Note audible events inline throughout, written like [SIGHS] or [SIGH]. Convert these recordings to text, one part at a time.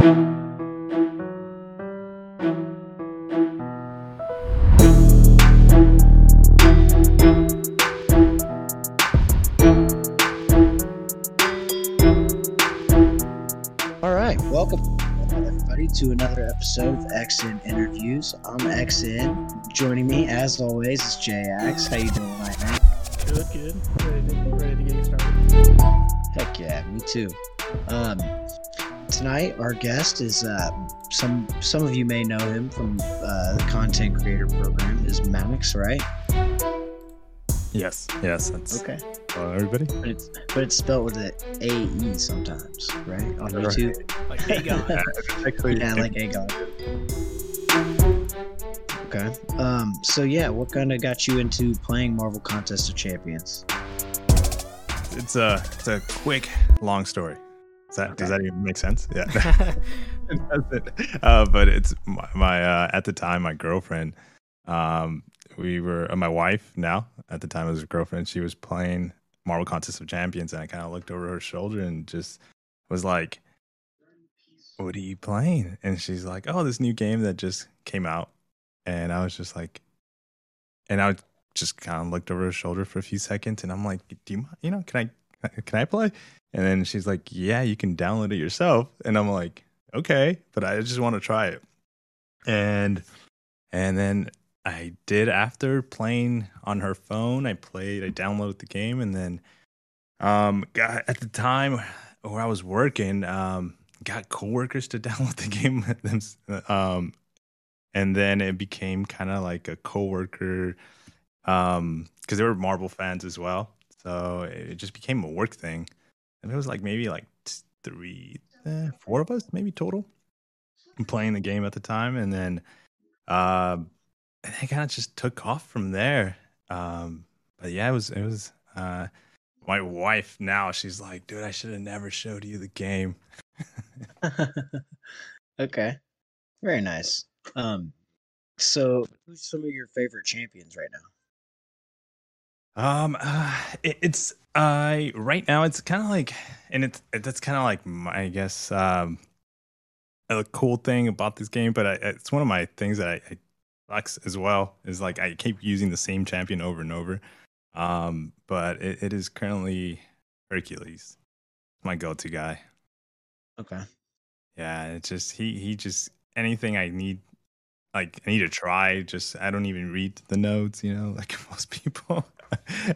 All right, welcome everybody to another episode of XN Interviews. I'm XN. Joining me, as always, is JX. How you doing tonight, man? Good, good. Ready to, ready to get started. Heck yeah, me too. Um, tonight our guest is uh, some some of you may know him from uh, the content creator program. Is Max, right? Yes, yes, that's Okay, hello everybody. but it's but it's spelled with an A E sometimes, right? On Right. YouTube. Like, hey, God. Actually, Yeah, like Aegon. Okay. Um. So yeah, what kind of got you into playing Marvel Contest of Champions? it's a it's a quick long story. Does that does that even make sense? Yeah, [LAUGHS] [LAUGHS] it doesn't. Uh, but it's my, my uh, at the time my girlfriend. Um, we were uh, my wife now. At the time, it was a girlfriend. She was playing Marvel Contest of Champions, and I kind of looked over her shoulder and just was like, "What are you playing?" And she's like, "Oh, this new game that just came out." And I was just like, and I just kind of looked over her shoulder for a few seconds, and I'm like, "Do you, you know, can I, can I play?" And then she's like, "Yeah, you can download it yourself." And I'm like, "Okay, but I just want to try it." And and then I did after playing on her phone. I played, I downloaded the game, and then um, got, at the time where I was working, um, got coworkers to [LAUGHS] download the game. with them, um, and then it became kind of like a coworker, um, because they were Marvel fans as well. So it just became a work thing, and it was like maybe like three, eh, four of us maybe total playing the game at the time, and then uh, and it kind of just took off from there. Um, but yeah, it was it was uh, my wife now. She's like, dude, I should have never showed you the game. [LAUGHS] okay. Very nice. Um. So, who's some of your favorite champions right now? Um, uh, it, it's uh right now it's kind of like, and it's it, that's kind of like my, I guess um a cool thing about this game, but I, it's one of my things that I, I sucks as well is like I keep using the same champion over and over. Um, but it, it is currently Hercules, my go-to guy. Okay. Yeah, it's just he he just anything I need like I need to try, just I don't even read the notes, you know, [LAUGHS] like most people.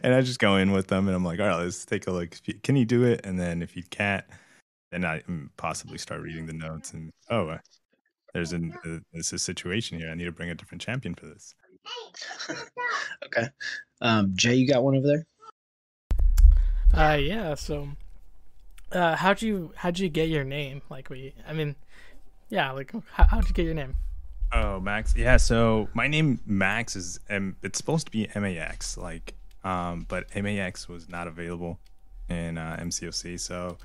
and I just go in with them and I'm like, all right, let's take a look. Can you do it? And then if you can't, then I mm, possibly start reading the notes and oh, uh, there's an uh, there's a situation here. I need to bring a different champion for this. [LAUGHS] okay. Um. Jay, you got one over there? Uh, yeah. So, uh, how'd you how'd you get your name? Like, we, I mean, yeah. Like, how, how'd you get your name? Oh, Max. Yeah. So my name Max is M. It's supposed to be MAX, like, um, but MAX was not available in uh, MCOC. So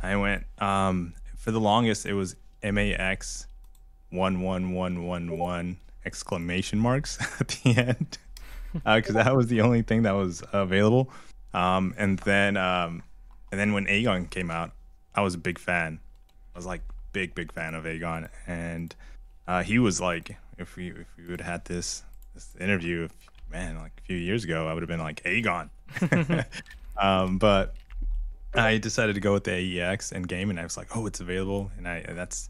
I went um for the longest. It was MAX one one one one one exclamation marks [LAUGHS] at the end because that was the only thing that was available. Um, and then um, and then when Aegon came out, I was a big fan. I was like big big fan of Aegon and uh, he was like, if we if we would have had this this interview, man, like a few years ago, I would have been like Aegon. [LAUGHS] um, but I decided to go with the AEX and game, and I was like, oh, it's available, and I and that's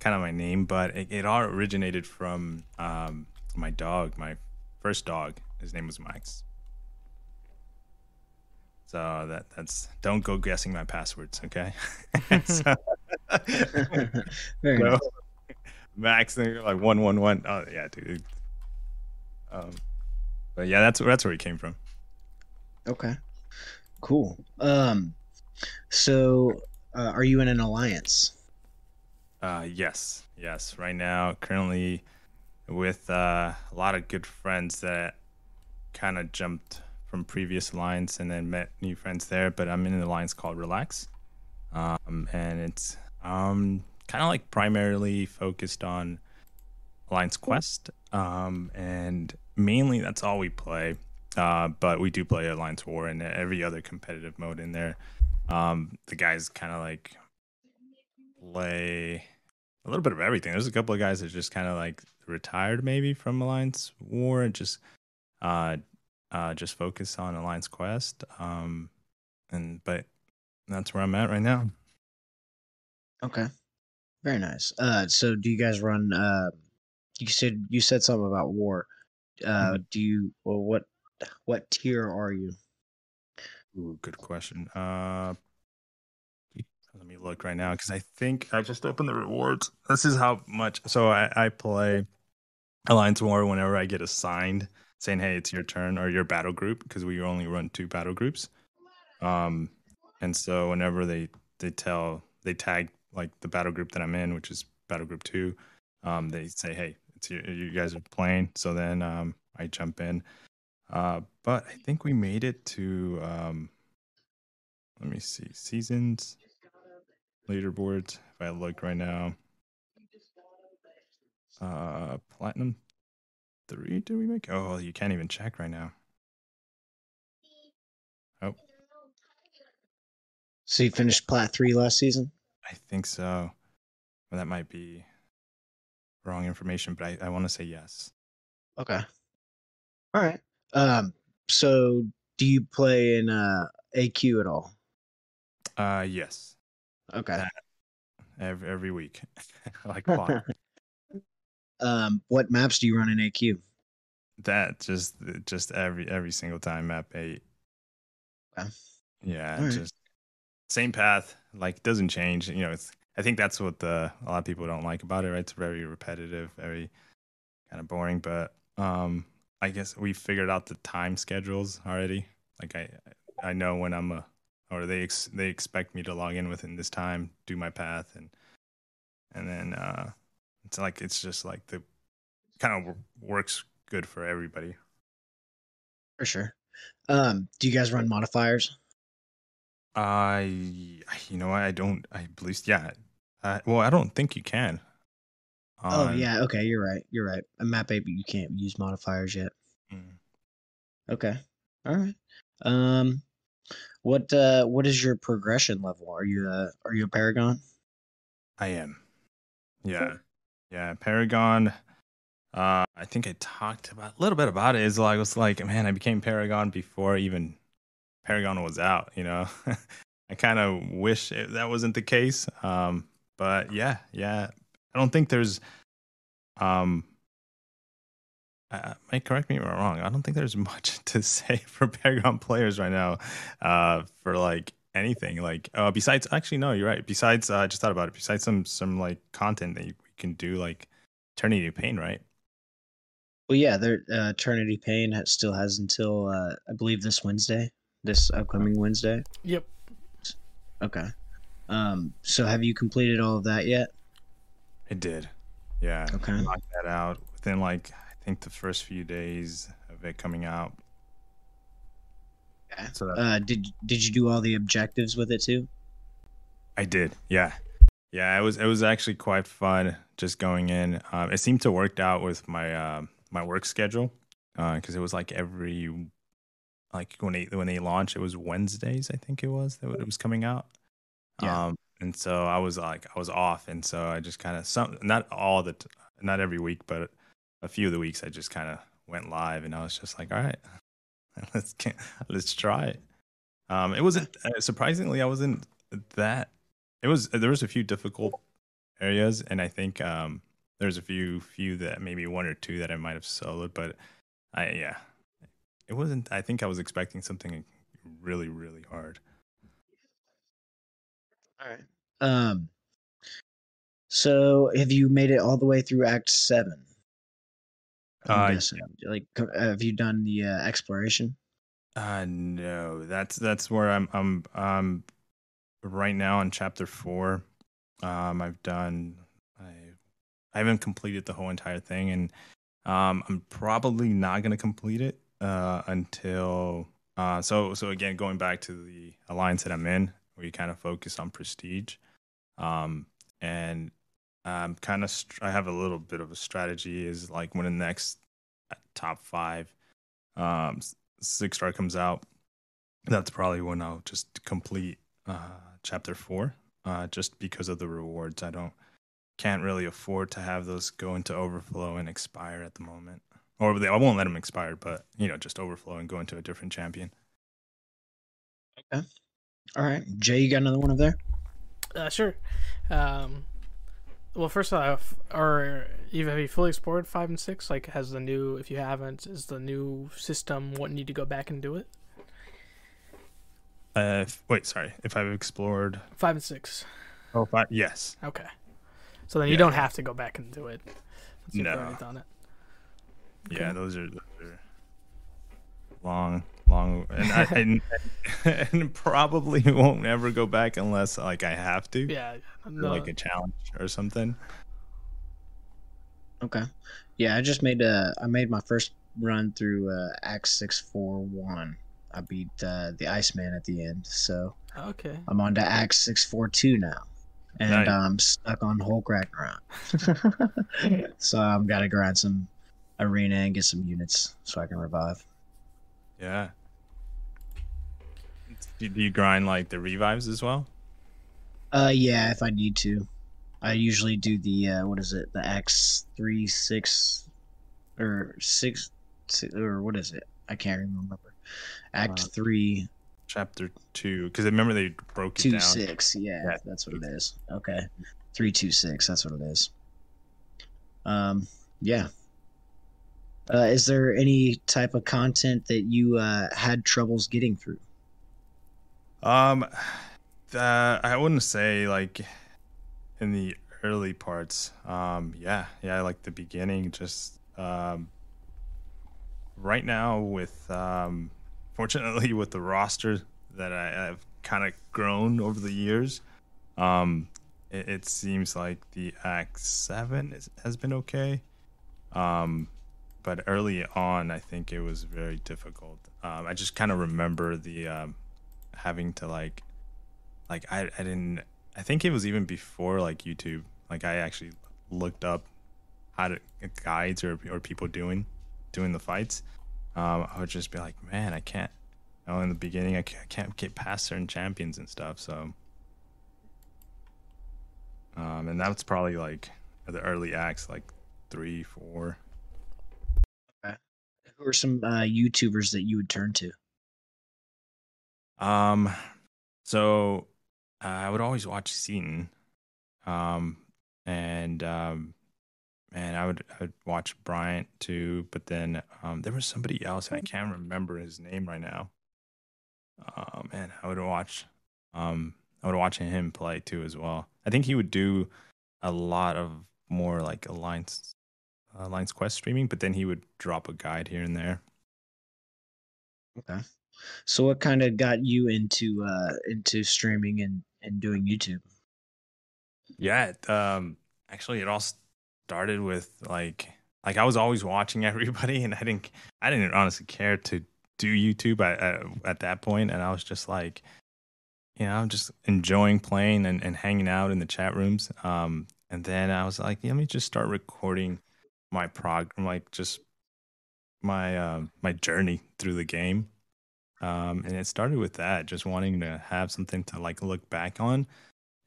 kind of my name. But it, it all originated from um, my dog, my first dog. His name was Max. So that that's don't go guessing my passwords, okay? [LAUGHS] [LAUGHS] So- no. nice. Max, they're like one one one. Oh yeah, dude. Um, but yeah, that's that's where he came from. Okay. Cool. Um. So, uh, are you in an alliance? Uh, yes, yes. Right now, currently, with uh, a lot of good friends that kind of jumped from previous alliance and then met new friends there. But I'm in an alliance called Relax, um, and it's um kind of like primarily focused on Alliance Quest, um, and mainly that's all we play. Uh, but we do play Alliance War and every other competitive mode in there. Um, the guys kind of like play a little bit of everything. There's a couple of guys that just kind of like retired maybe from Alliance War and just uh uh just focus on Alliance Quest. Um and but that's where I'm at right now. Okay. Very nice. Uh, so do you guys run? Uh, you said you said something about war. Uh, Mhm. do you? Well, what what tier are you? Ooh, good question. Uh, let me look right now because I think I just opened the rewards. This is how much. So I, I play Alliance War whenever I get assigned, saying, "Hey, it's your turn" or your battle group because we only run two battle groups. Um, and so whenever they they tell they tag like the battle group that I'm in, which is battle group two, um, they say, "Hey, your, you guys are playing." So then um, I jump in. Uh, but I think we made it to um, let me see seasons leaderboards. If I look right now, uh, platinum three. Did we make? Oh, you can't even check right now. Oh, So you finished plat three last season. I think so. Well, that might be wrong information, but I, I want to say yes. Okay. All right. Um. So do you play in uh AQ at all? Uh, yes, Okay. every every week, [LAUGHS] like [LAUGHS] um. What maps do you run in AQ? that just just every every single time map eight. Okay. Yeah, Alright. just same path. Like doesn't change. You know, it's. I think that's what the a lot of people don't like about it. Right? It's very repetitive, very kind of boring. But um, I guess we figured out the time schedules already. Like I I know when I'm a or they ex- they expect me to log in within this time, do my path, and and then uh, it's like it's just like the kind of works good for everybody. For sure. Um. Do you guys run modifiers? I, you know, I don't. I believe, yeah. Uh, well, I don't think you can. oh yeah. Okay. You're right. You're right. A map but you can't use modifiers yet. Mm. Okay. All right. Um, what uh, what is your progression level? Are you uh, are you a paragon? I am. Yeah, yeah. Paragon. Uh, I think I talked about a little bit about it. Is like I was like, man, I became Paragon before even Paragon was out. You know, [LAUGHS] I kind of wish it, that wasn't the case. Um, but yeah, yeah. I don't think there's. Um, uh, might correct me if I'm wrong. I don't think there's [LAUGHS] much to say for Paragon players right now. Uh, for like anything, like uh, besides, actually, no, you're right. Besides, uh, I just thought about it. Besides some some like content that you, can do, like Eternity Pain, right? Well, yeah. There, uh, Eternity Pain still has until uh, I believe this Wednesday, this upcoming Wednesday. Yep. Okay. Um. So have you completed all of that yet? It did. Yeah. Okay. Knocked that out within like I think the first few days of it coming out. Okay. So that, Uh, did did you do all the objectives with it too? I did. Yeah. Yeah, it was it was actually quite fun just going in. Um, it seemed to work out with my um my work schedule because it was like every like when they when they launched it was Wednesdays I think it was that it was coming out. Yeah. Um, and so I was like I was off, and so I just kind of some not all the t- not every week, but a few of the weeks I just kind of went live, and I was just like, all right, [LAUGHS] let's get, let's try it. Um, it wasn't uh, surprisingly I wasn't that. It was there was a few difficult areas, and I think um, there's a few few that maybe one or two that I might have soloed, but I yeah, it wasn't. I think I was expecting something really really hard. All right. Um. So have you made it all the way through Act Seven? I'm Uh, guessing. Like, have you done the uh, exploration? Uh no, that's that's where I'm I'm um right now on chapter four. Um I've done I I haven't completed the whole entire thing and um I'm probably not gonna complete it uh until uh so so again going back to the alliance that I'm in, you kind of focus on prestige. Um and I'm kind of I have a little bit of a strategy is like when the next uh, top five um six star comes out that's probably when i'll just complete uh chapter four uh just because of the rewards i don't can't really afford to have those go into overflow and expire at the moment. Or they, I won't let them expire, but you know, just overflow and go into a different champion. Okay. All right, Jay, you got another one over there? Uh, sure. Um, well, first off, are you have you fully explored five and six? Like, has the new? If you haven't, is the new system wanting need to go back and do it? Uh, if, wait, sorry. If I've explored Five and six. oh five, yes, Okay. So then you Yeah. don't have to go back and do it. Once you've No. already done it. Yeah, those are, those are long, long, and I [LAUGHS] and, and probably [LAUGHS] won't ever go back unless like I have to, Yeah. No, like a challenge or something. Okay. Yeah, I just made a. I made my first run through uh, Act Six Four One. I beat uh, the Iceman at the end, so okay. I'm on to Act Six Four Two now, and Nice. I'm stuck on Hulk Ragnarok. [LAUGHS] so I'm gotta grind some arena and get some units so I can revive. Yeah. Do you grind like the revives as well? Uh, yeah, if I need to, I usually do the uh, what is it, the X three six or six, si- or what is it? I can't remember. Act Uh, three Chapter two, because I remember they broke it two down. six. Yeah, Yeah. that's what it is. Okay, three two six. That's what it is. Um, yeah. Uh, is there any type of content that you uh, had troubles getting through? Um, uh, I wouldn't say like in the early parts. Um, yeah, yeah, like the beginning. Just um, right now with um, fortunately [LAUGHS] with the roster that I, I've kind of grown over the years. Um, it, it seems like the Act Seven is, has been okay. Um, but early on, I think it was very difficult. Um, I just kind of remember the um, having to like like I, I didn't I think it was even before like YouTube. Like I actually looked up how to guides or or people doing doing the fights. Um I would just be like man I can't you know in the beginning I can't, I can't get past certain champions and stuff so. Um and that's probably like the early acts like three four Who are some uh, YouTubers that you would turn to? Um, so uh, I would always watch Seatin, um, and um, and I would I would watch Bryant too. But then um, there was somebody else, and I can't remember his name right now. Oh man, I would watch um I would watch him play too as well. I think he would do a lot of more like alliance alliance quest streaming, but then he would drop a guide here and there. Okay. So what kind of got you into uh into streaming and and doing YouTube? Yeah, um actually it all started with like like I was always watching [LAUGHS] everybody and I didn't I didn't honestly care to do YouTube at at, at that point and I was just like you know, I'm just enjoying playing and, and hanging out in the chat rooms. Um and then I was like, let me just start recording my prog like just my um my journey through the game. Um and it started with that, just wanting to have something to like look back on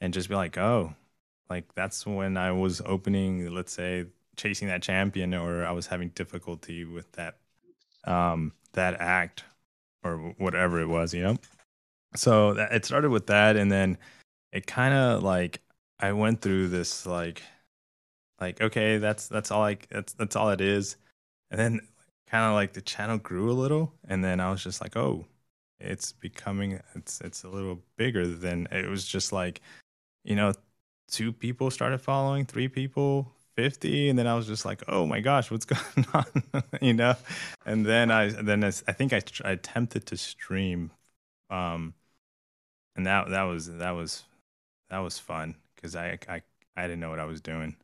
and just be like, oh, like that's when I was opening, let's say, chasing that champion, or I was having difficulty with that, um, that act, or whatever it was, you know. So that, it started with that, and then it kind of like I went through this like, like okay, that's that's all like that's that's all it is, and then kind of like the channel grew a little, and then I was just like, oh, it's becoming it's it's a little bigger than it was just like you know, two people started following, three people, 50. And then I was just like, oh my gosh, what's [LAUGHS] going on? [LAUGHS] you know? And then I, then I, I think I, I attempted to stream. Um, and that, that was, that was, that was fun because I, I, I didn't know what I was doing.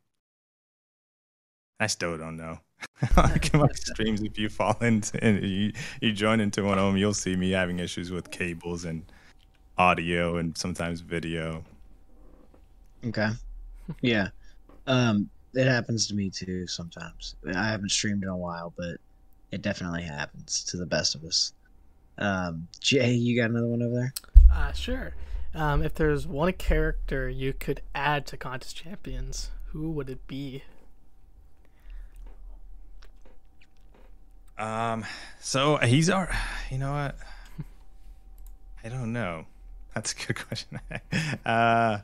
I still don't know. [LAUGHS] [LAUGHS] like in my [LAUGHS] streams, if you fall into and you, you join into one of them, you'll see me having issues with cables and audio and sometimes video. Okay. Yeah. Um it happens to me too sometimes. I haven't streamed in a while, but it definitely happens to the best of us. Um Jay, you got another one over there? Uh, sure. Um, if there's one character you could add to Contest Champions, Who would it be? Um, so he's our, you know what? I don't know. That's a good [LAUGHS] question. uh,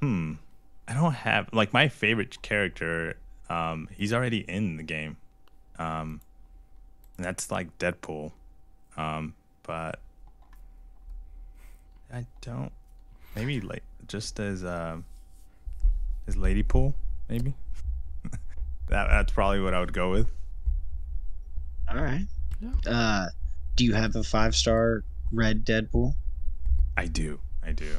hmm. I don't have like my favorite character. Um, he's already in the game. Um, that's like Deadpool. Um, but I don't. Maybe like just as um as Lady Pool, maybe. [LAUGHS] that that's probably what I would go with. All right. Yeah. Uh, do you have a five star red Deadpool? I do. I do.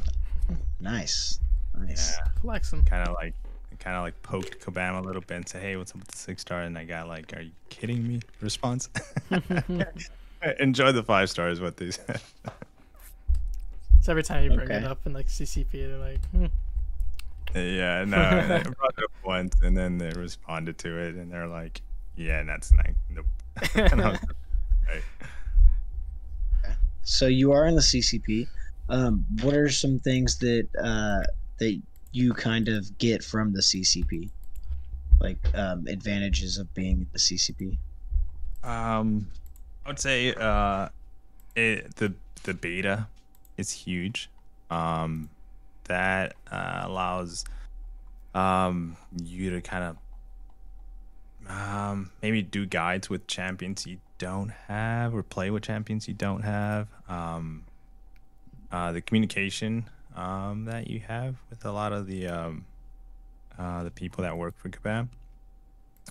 Nice. Nice. Yeah. Flexing. Kind of like kind of like poked Kabam a little bit and say, "Hey, what's up with the six star?" And I got like, "Are you kidding me?" Response. [LAUGHS] Enjoy the five stars. What these. [LAUGHS] So every time you bring it up in like CCP, they're like, hmm. Yeah, [LAUGHS] no, I brought it up once, and then they responded to it, and they're like, "Yeah, and that's not nope." [LAUGHS] And I was like, "Right." So you are in the CCP. Um, what are some things that uh, that you kind of get from the CCP? Like um, advantages of being in the CCP. Um, I would say uh, it, the the beta is huge. Um, that uh, allows um you to kind of um maybe do guides with champions you don't have or play with champions you don't have. Um, uh, the communication um that you have with a lot of the um uh the people that work for Kabam,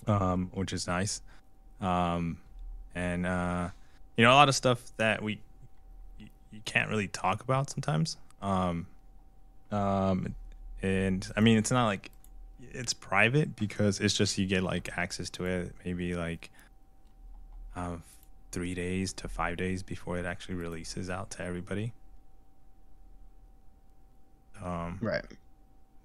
um, which is nice. Um, and uh, you know a lot of stuff that we you, you can't really talk about sometimes. Um, um, and I mean it's not like it's private because it's just you get like access to it maybe like um, three days to five days before it actually releases out to everybody. Um, Right.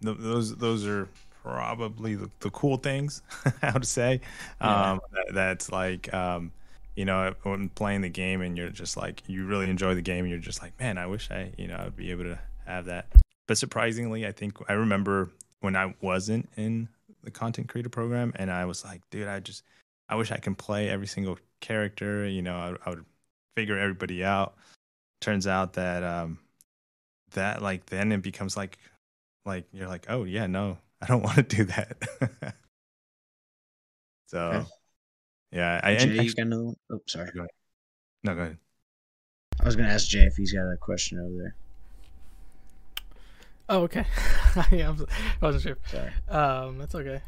th- those those are probably the, the cool things [LAUGHS] I would say. Yeah. Um, that, that's like um, you know when playing the game and you're just like you really enjoy the game and you're just like man I wish I you know I'd be able to have that. But surprisingly, I think I remember when I wasn't in the content creator program and I was like, dude, I just I wish I can play every single character. You know, I, I would figure everybody out. Turns out that um, that like then it becomes like like you're like oh yeah no i don't [LAUGHS] want to do that [LAUGHS] so Okay. yeah i Jay, and you actually, got another one? Oh, sorry. no go ahead I was gonna ask Jay if he's got a question over there. Oh, okay. [LAUGHS] yeah, I'm, wasn't sure. Sorry. Um, that's okay.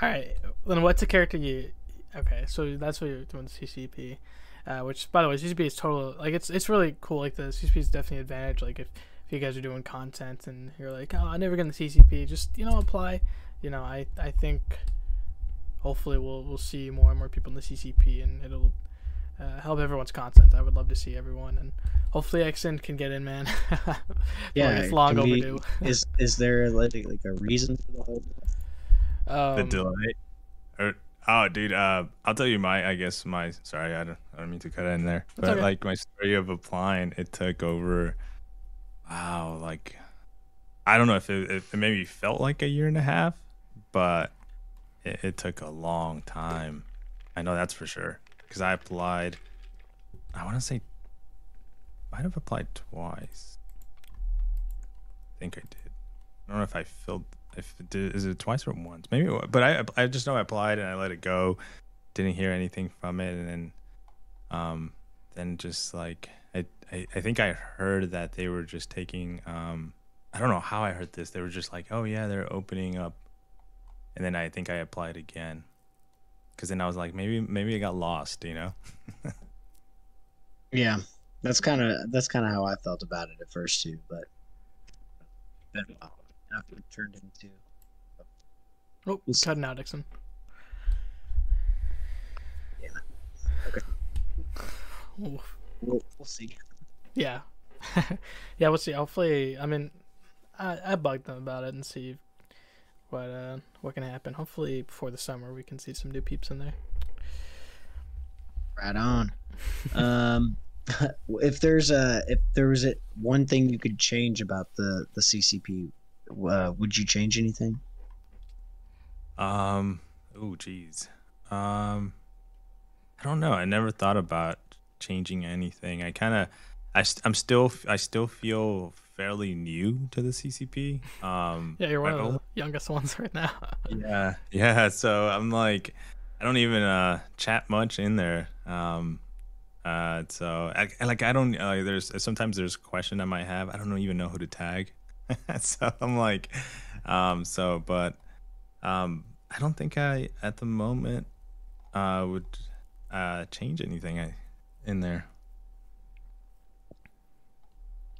All right. Then what's a character you? Okay, so that's what you're doing the CCP, uh, which by the way, CCP is total like it's it's really cool. Like the CCP is definitely an advantage. Like if if you guys are doing content and you're like, oh, I never get in the CCP, just you know apply. You know, I I think hopefully we'll we'll see more and more people in the CCP and it'll uh, help everyone's content. I would love to see everyone and hopefully Exen can get in, man. [LAUGHS] yeah, Yeah, it's long we- overdue. Is is there like like a reason for the whole? Um, the delay or oh dude uh i'll tell you my i guess my sorry i don't, I don't mean to cut in there but okay. like my story of applying it took over wow like i don't know if it, if it maybe felt like a year and a half but it, it took a long time i know that's for sure because i applied i want to say I might have applied twice. I think i did. I don't know if i filled if it did is it twice or once? Maybe it but i i just know i applied and i let it go. Didn't hear anything from it and then um then just like I, I i think i heard that they were just taking um i don't know how i heard this. They were just like oh yeah they're opening up. And then i think i applied again because then i was like maybe maybe it got lost you know Yeah, that's kind of that's kind of how I felt about it at first too, but then uh, after it turned into Oh, We'll see. cutting out, Dixon. Yeah. Okay. We'll, we'll see. yeah, [LAUGHS] yeah. We'll see. Hopefully, I mean, I I bugged them about it and see what uh what can happen. Hopefully, before the summer, we can see some new peeps in there. Right on. um, [LAUGHS] if there's a if there was a one thing you could change about the the CCP, uh, would you change anything? Um. Oh, geez. Um. I don't know. I never thought about changing anything. I kind of, I, st- I'm still, I still feel fairly new to the CCP. Um. Yeah, you're one of the youngest [LAUGHS] ones right now. yeah yeah so i'm like i don't even uh chat much in there um uh so I, I- like i don't uh, there's sometimes there's a question i might have i don't even know who to tag [LAUGHS] so i'm like um so but um i don't think i at the moment uh would uh change anything I, in there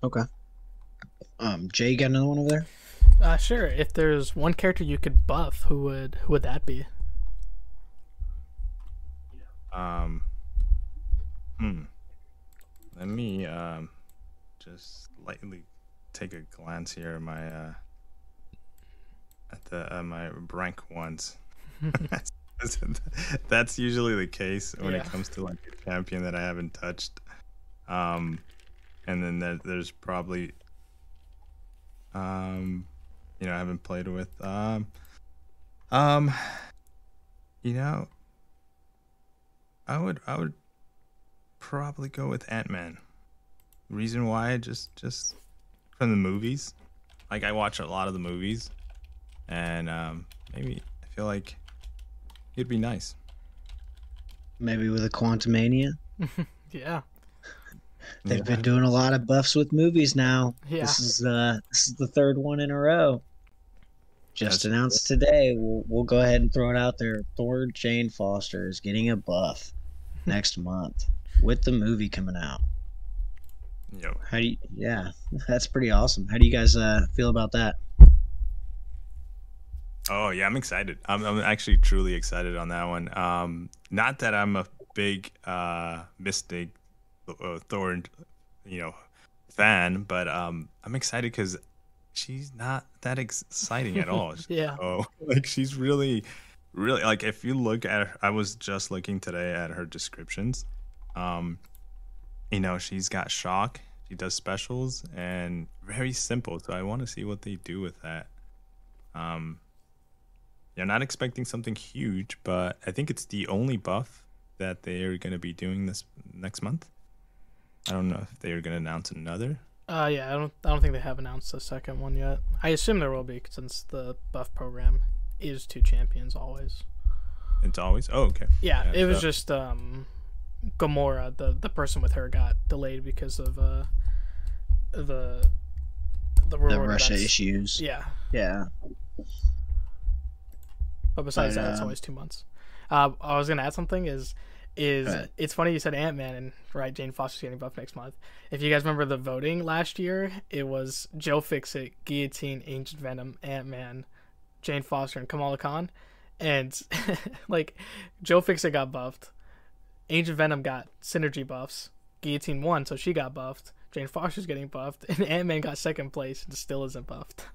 Okay. Um, Jay, you got another one over there? Uh, sure. If there's one character you could buff, who would who would that be? Um, hmm. Let me um, just lightly take a glance here at my uh, at the uh, my rank ones. [LAUGHS] [LAUGHS] That's usually the case when Yeah. it comes to like a champion that I haven't touched. Um, and then there, there's probably um, you know, I haven't played with um, um, you know, I would I would probably go with Ant Man. Reason why just just from the movies. Like I watch a lot of the movies and um maybe I feel like it'd be nice. Maybe with a Quantumania? [LAUGHS] Yeah. They've Yeah. been doing a lot of buffs with movies now. Yeah. This is uh this is the third one in a row. Just That's- announced today. We'll we'll go ahead and throw it out there. Thor Jane Foster is getting a buff [LAUGHS] next month with the movie coming out. Yo. How do you yeah, [LAUGHS] that's pretty awesome. How do you guys uh feel about that? Oh yeah, I'm excited. I'm I'm actually truly excited on that one. Um not that I'm a big uh Mystic uh, Thor, you know, fan, but um I'm excited cuz she's not that exciting at all. [LAUGHS] Yeah. Oh, [LAUGHS] like she's really, really like if you look at her, I was just looking today at her descriptions. Um, you know, she's got shock. She does specials and very simple. So I want to see what they do with that. Um, they're not expecting something huge, but I think it's the only buff that they are going to be doing this next month. I don't know if they are going to announce another. Uh, yeah. I don't. I don't think they have announced the second one yet. I assume there will be since the buff program is two champions always. It's always oh okay. Yeah. Yeah, it was so- just um, Gamora, the the person with her, got delayed because of uh, the the The Russia events. issues. Yeah. Yeah. But besides But, that, it's um, always two months. Uh, I was gonna add something. Is is ahead. it's funny you said Ant Man and right Jane Foster's getting buffed next month. If you guys remember the voting last year, it was Joe Fixit, Guillotine, Ancient Venom, Ant Man, Jane Foster, and Kamala Khan, and [LAUGHS] like Joe Fixit got buffed, Ancient Venom got synergy buffs, Guillotine won, so she got buffed. Jane Foster's getting buffed, [LAUGHS] and Ant Man got second place and still isn't buffed. [LAUGHS]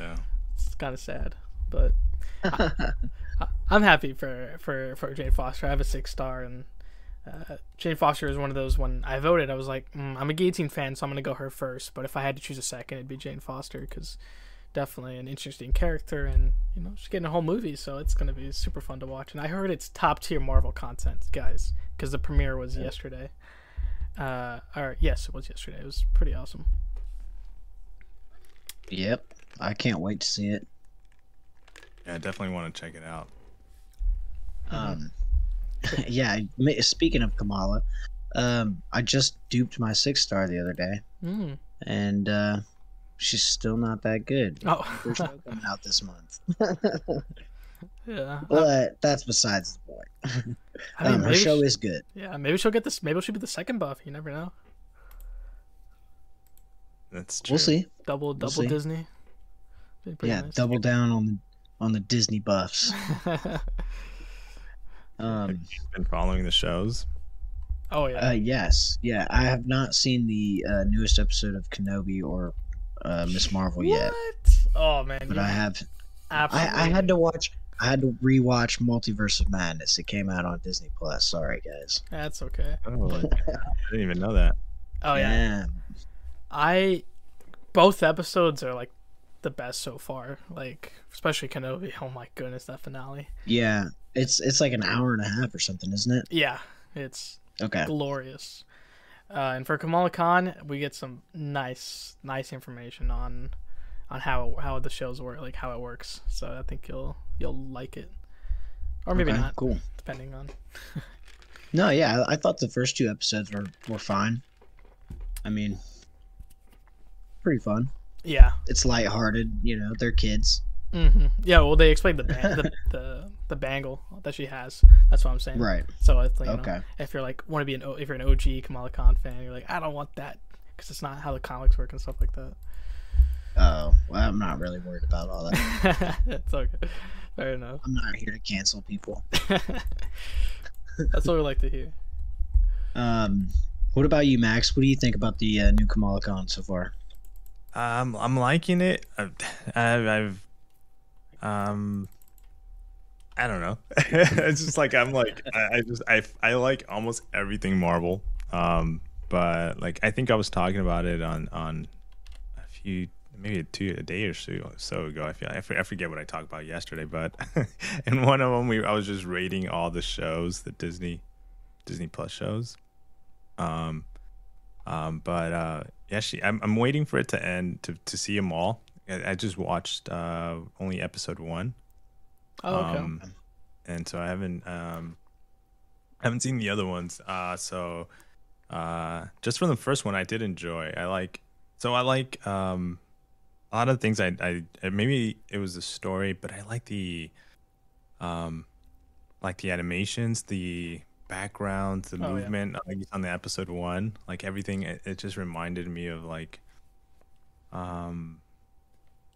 Yeah. it's kind of sad, but [LAUGHS] I, I'm happy for, for for Jane Foster. I have a six star, and uh, Jane Foster is one of those. When I voted, I was like, mm, I'm a Guillotine fan, so I'm gonna go her first. But if I had to choose a second, it'd be Jane Foster because definitely an interesting character, and you know she's getting a whole movie, so it's gonna be super fun to watch. And I heard it's top tier Marvel content, guys, because the premiere was yesterday. Uh, or yes, it was yesterday. It was pretty awesome. Yep. I can't wait to see it. Yeah, I definitely want to check it out. Um, [LAUGHS] yeah. Speaking of Kamala, um, I just duped my six star the other day, Mm. and uh, she's still not that good. Oh, Her show coming out this month, [LAUGHS] yeah. but that's besides the point. [LAUGHS] I mean, um, her show she- is good. Yeah, maybe she'll get this. Maybe she'll be the second buff. You never know. That's true. We'll see. Double, double see. Disney. Yeah, nice. double down on the on the Disney buffs. [LAUGHS] Um, you been following the shows? oh yeah. uh, yes, yeah. I have not seen the uh, newest episode of Kenobi or uh, Ms. Marvel yet, What? Oh man. but you I have. absolutely. I, I had to watch. I had to rewatch Multiverse of Madness. It came out on Disney Plus. Sorry, guys. That's okay. Oh, [LAUGHS] I didn't even know that. Oh yeah. I both episodes are like the best so far. Like especially Kenobi. Oh my goodness, that finale. Yeah, it's it's like an hour and a half or something, isn't it? Yeah, it's Okay. glorious. Uh, and for Kamala Khan, we get some nice, nice information on on how how the shows work, like how it works. So I think you'll you'll like it, or maybe Okay, not, Cool. depending on. [LAUGHS] No, yeah, I, I thought the first two episodes were were fine. I mean, pretty fun. Yeah, It's lighthearted, you know. They're kids, hmm yeah. Well, they explained the, the [LAUGHS] the the bangle that she has. That's what I'm saying. right? So it's like, you know, Okay. if you're like want to be an O- if you're an OG Kamala Khan fan, you're like I don't want that because it's not how the comics work and stuff like that. Oh, well, I'm not really worried about all that. [LAUGHS] it's okay. Fair enough. I'm not here to cancel people. [LAUGHS] That's what we like to hear. Um, what about you, Max? What do you think about the uh, new Kamala Khan so far? Um, I'm liking it. I've, I've, um, I don't know. [LAUGHS] it's just like I'm like I, I just I I like almost everything Marvel. Um, but like I think I was talking about it on on a few maybe a two a day or so so ago. I feel I, I forget what I talked about yesterday, but [LAUGHS] in one of them we I was just rating all the shows, the Disney Disney Plus shows. Um, um, but uh, yeah, she. I'm, I'm waiting for it to end to, to see them all. I, I just watched uh, only episode one, Oh, okay. um, and so I haven't um, haven't seen the other ones. Uh, so uh, just from the first one, I did enjoy. I like so I like um, a lot of things. I, I I- maybe it was the story, but I like the um, like the animations, the backgrounds, the Oh, yeah. movement. Like on the episode one, like everything. It, it just reminded me of like um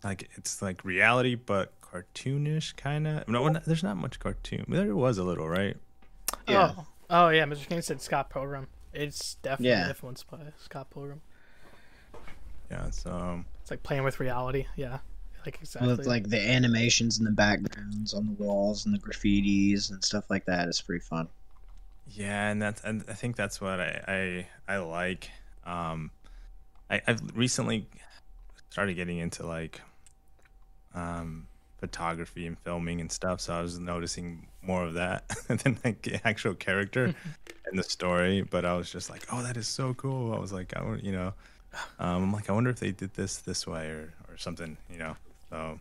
like it's like reality but cartoonish kind of no not, there's not much cartoon there was a little right Yeah. Oh, oh yeah. Mr. King said Scott Pilgrim. It's definitely Yeah. influenced by Scott Pilgrim. yeah so It's like playing with reality. Yeah, like exactly. With like the animations and the backgrounds on the walls and the graffitis and stuff like that is pretty fun. Yeah and that's and i think that's what i i, I like. Um I, i've recently started getting into like um photography and filming and stuff so i was noticing more of that [LAUGHS] than like the actual character [LAUGHS] and the story but i was just like oh that is so cool. I was like i want you know? Um, i'm like i wonder if they did this this way or or something you know? So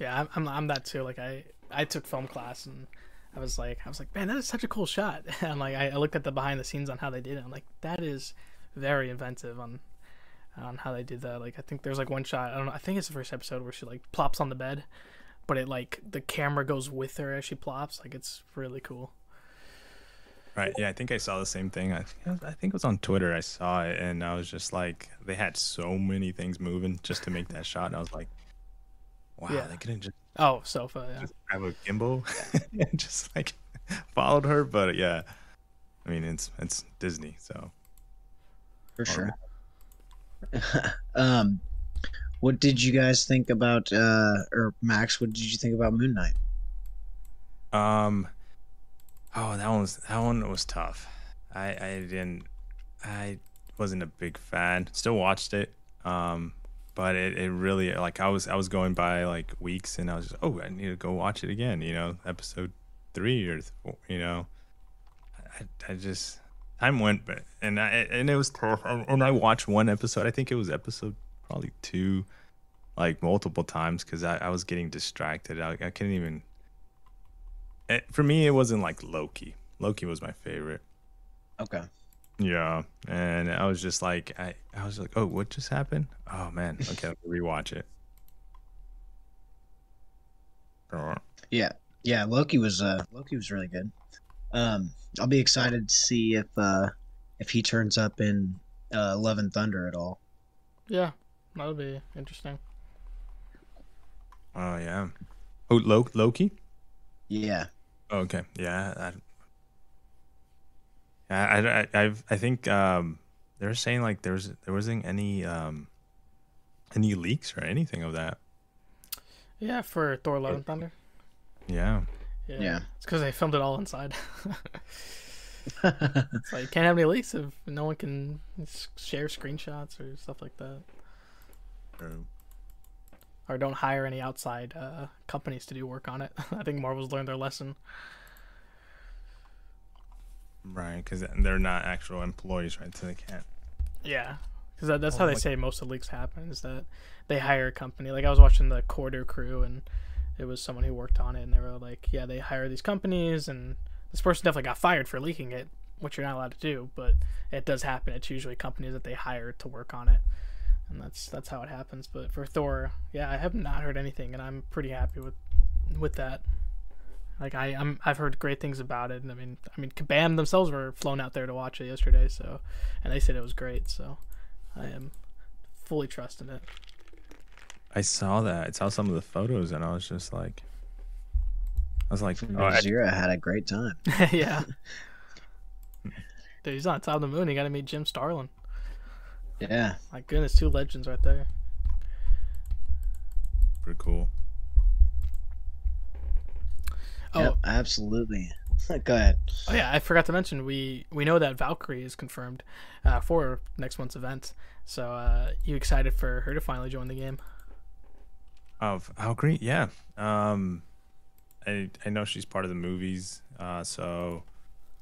yeah, I'm, I'm I'm that too. Like I I took film class and I was like I was like man that is such a cool shot. [LAUGHS] And like I, I looked at the behind the scenes on how they did it. I'm like that is very inventive on on how they did that. Like I think there's like one shot. I don't know. I think it's the first episode where she like plops on the bed, but it like the camera goes with her as she plops. Like it's really cool. Right. Yeah, I think I saw the same thing. I think, I think it was on Twitter. I saw it, and I was just like, they had so many things moving just to make that shot, and I was like, wow, Yeah. they couldn't just Oh, sofa. Yeah. just have a gimbal [LAUGHS] and just like [LAUGHS] followed her. But yeah, I mean, it's it's Disney, so For sure. [LAUGHS] um, what did you guys think about, uh, or Max? What did you think about Moon Knight? Um. Oh, that one was that one was tough. I I didn't. I wasn't a big fan. Still watched it. Um, but it, it really like I was I was going by like weeks and I was just oh I need to go watch it again. You know, episode three or th- you know, I I just time went but and I and it was and I watched one episode. I think it was episode probably two, like multiple times because I, I was getting distracted. I I couldn't even it, for me, it wasn't like Loki. Loki was my favorite. Okay. Yeah, and I was just like, I, I was like, oh, what just happened? Oh man, okay, let me rewatch it. Yeah, yeah. Loki was uh Loki was really good. Um, I'll be excited to see if uh if he turns up in uh Love and Thunder at all. Yeah, that'll be interesting. Oh yeah. Oh, Lo- Loki. Yeah. Oh, okay, yeah. I, yeah, I, I, I've, I think um, they're saying like there was there wasn't any um, any leaks or anything of that. Yeah, for Thor: Love and Thunder. Yeah. Yeah, Yeah. it's because they filmed it all inside. [LAUGHS] it's like can't have any leaks if no one can share screenshots or stuff like that. True. or don't hire any outside uh, companies to do work on it. [LAUGHS] I think Marvel's learned their lesson. Right, because they're not actual employees, right? So they can't. Yeah, because that, that's Oh, how they oh like- say most of the leaks happen is that they hire a company. Like I was watching the Corridor Crew, and it was someone who worked on it, and they were like, "Yeah, they hire these companies, and this person definitely got fired for leaking it, which you're not allowed to do, but it does happen. It's usually companies that they hire to work on it, and that's that's how it happens. But for Thor, yeah, I have not heard anything, and I'm pretty happy with with that. Like I, I'm, I've heard great things about it, and I mean, I mean, Kabam themselves were flown out there to watch it yesterday, so, and they said it was great, so, I am fully trusting it. I saw that. I saw some of the photos, and I was just like, I was like, oh, Zira had a great time. [LAUGHS] [LAUGHS] yeah. Dude, he's on top of the moon. He got to meet Jim Starlin. Yeah. My goodness, two legends right there. pretty cool. Oh, Yep, absolutely. [LAUGHS] Go ahead. oh yeah, I forgot to mention we we know that Valkyrie is confirmed uh, for next month's event. So, uh, you excited for her to finally join the game? Of Valkyrie, yeah. Um, I I know she's part of the movies, uh, so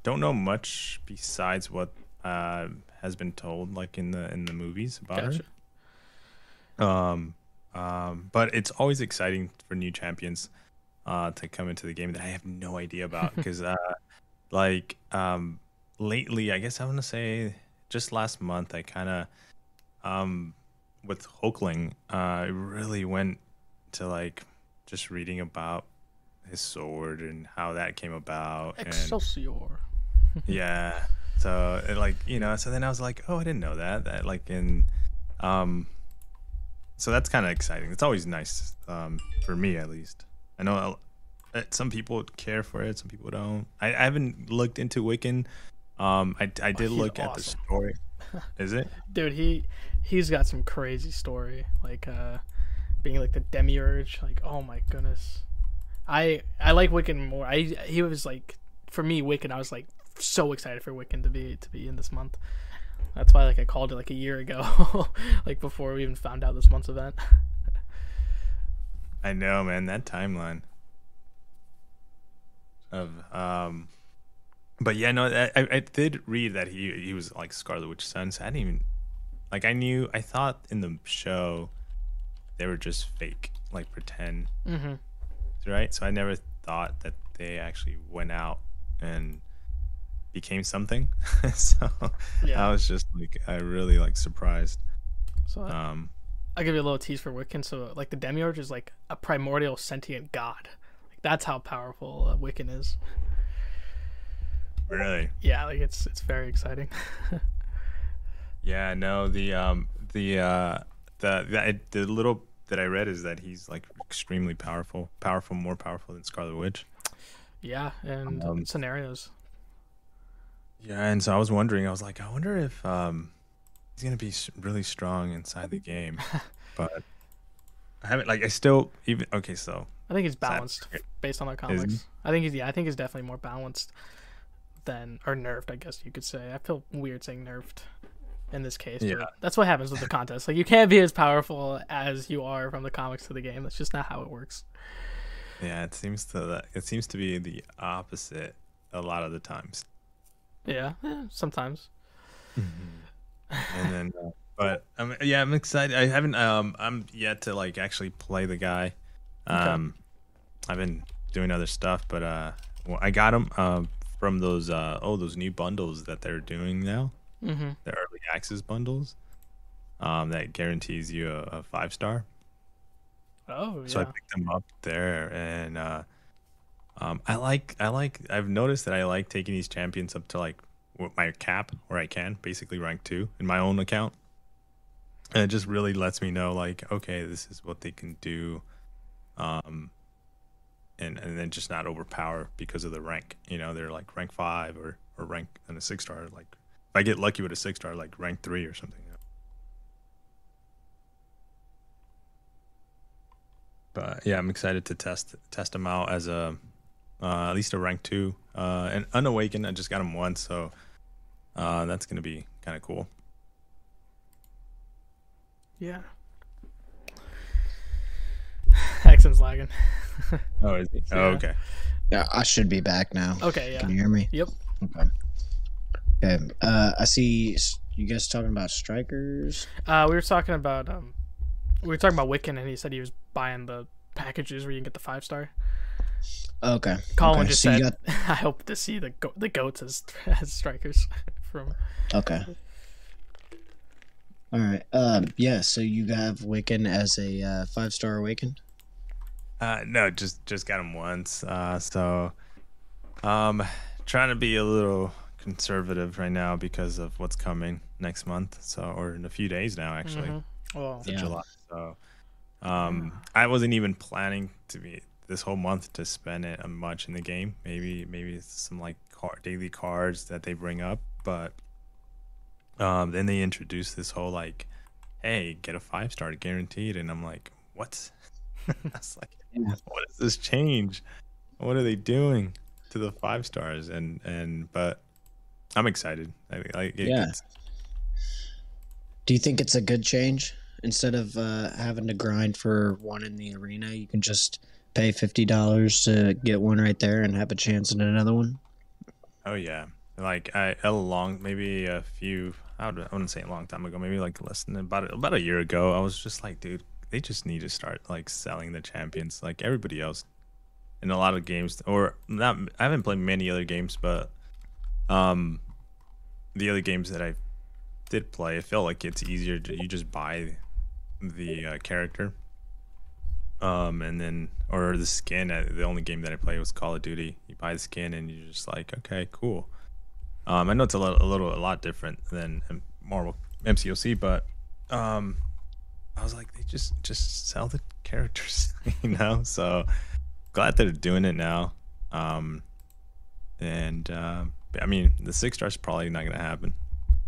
don't know much besides what uh has been told, like in the in the movies about Gotcha. her. Um, um, but it's always exciting for new champions, uh, to come into the game that I have no idea about because uh, [LAUGHS] like um, lately, I guess I want to say just last month, I kind of um with Hulkling, uh, I really went to like just reading about his sword and how that came about and Excelsior. [LAUGHS] yeah. So it, like you know so then i was like oh i didn't know that that like in um so that's kind of exciting. It's always nice um for me at least i know uh, some people care for it some people don't i, I haven't looked into wiccan um i, I did he's look at the story [LAUGHS] is it Dude, he he's got some crazy story. Like uh being like the demiurge. Like, oh my goodness. I I like Wiccan more. I he was like for me Wiccan. I was like so excited for Wiccan to be to be in this month. That's why like I called it like a year ago, [LAUGHS] like before we even found out this month's event. [LAUGHS] I know, man. That timeline of um, but yeah, no, I, I did read that he he was like Scarlet Witch's son. So I didn't even like. I knew. I thought in the show they were just fake, like pretend, hmm right? So I never thought that they actually went out and became something. [LAUGHS] so Yeah. I was just like, I really like surprised. So Um, I'll give you a little tease for Wiccan. So like the demiurge is like a primordial sentient god. Like that's how powerful uh, Wiccan is. really. Yeah, like it's it's very exciting. [LAUGHS] Yeah, no, the um the uh the the, the little that I read is that he's like extremely powerful, powerful, more powerful than Scarlet Witch. yeah, and Um, scenarios. Yeah, and so I was wondering, I was like, I wonder if um he's gonna be really strong inside the game, [LAUGHS] but I haven't like I still even okay, so I think he's balanced based on the he? comics. I think he's yeah, I think he's definitely more balanced than or nerfed. I guess you could say. I feel weird saying nerfed in this case. Yeah. That's what happens with the contest. Like you can't be as powerful as you are from the comics to the game. That's just not how it works. yeah, it seems to that it seems to be the opposite a lot of the times. Yeah, eh, sometimes. And then uh, but um, yeah i'm excited. I haven't um i'm yet to like actually play the guy. Um i've been doing other stuff but uh well, i got him um from those uh oh those new bundles that they're doing now. Mm-hmm. the early access bundles um that guarantees you a, a five star. Oh so i picked them up there and uh um i like i like i've noticed that i like taking these champions up to like my cap where i can basically rank two in my own account. And it just really lets me know like okay this is what they can do um and and then just not overpower because of the rank. You know they're like rank five or or rank and a six star like if i get lucky with a six star like rank three or something. But yeah i'm excited to test test them out as a uh, at least a rank two uh and unawakened i just got him once so uh that's gonna be kind of cool Yeah. [SIGHS] Jackson's lagging. [LAUGHS] Oh, is he? Yeah. Oh, okay. Yeah, I should be back now. Okay, yeah. Can you hear me? Yep. Okay. Okay. Uh, I see you guys talking about strikers. Uh, we were talking about um, we were talking about Wiccan, and he said he was buying the packages where you can get the five star. Okay. Colin okay. just so said, got [LAUGHS] "I hope to see the go- the goats as [LAUGHS] as strikers [LAUGHS] from." okay. All right. Um. Yeah. So you have Wiccan as a uh, five star awakened. Uh, no, just just got him once. Uh, so, um, trying to be a little conservative right now because of what's coming next month. So, or in a few days now, actually. Well, It's Yeah. July. So, um, I wasn't even planning to be this whole month to spend it uh, much in the game. Maybe maybe it's some like car, daily cards that they bring up, but um, then they introduce this whole like, hey, get a five star guaranteed, and I'm like, what? [LAUGHS] I was like, Yeah. what is this change? What are they doing to the five stars? And and but I'm excited. I, like it, Yeah. Do you think it's a good change? Instead of uh, having to grind for one in the arena, you can just pay fifty dollars to get one right there and have a chance at another one. Oh yeah, like I a long maybe a few I, would, I wouldn't say a long time ago, maybe like less than about about a year ago. I was just like, dude, they just need to start like selling the champions like everybody else in a lot of games. Or not, I haven't played many other games, but um, the other games that I did play, I felt like it's easier to you just buy the uh, character. Um, and then or the skin. uh, The only game that I played was Call of Duty. You buy the skin and you're just like, okay, cool. Um, I know it's a little, a little, a lot different than um, Marvel MCOC, but um, I was like, they just just sell the [LAUGHS] characters, [LAUGHS] you know. So glad that they're doing it now. Um, and uh, I mean, the six stars probably not gonna happen.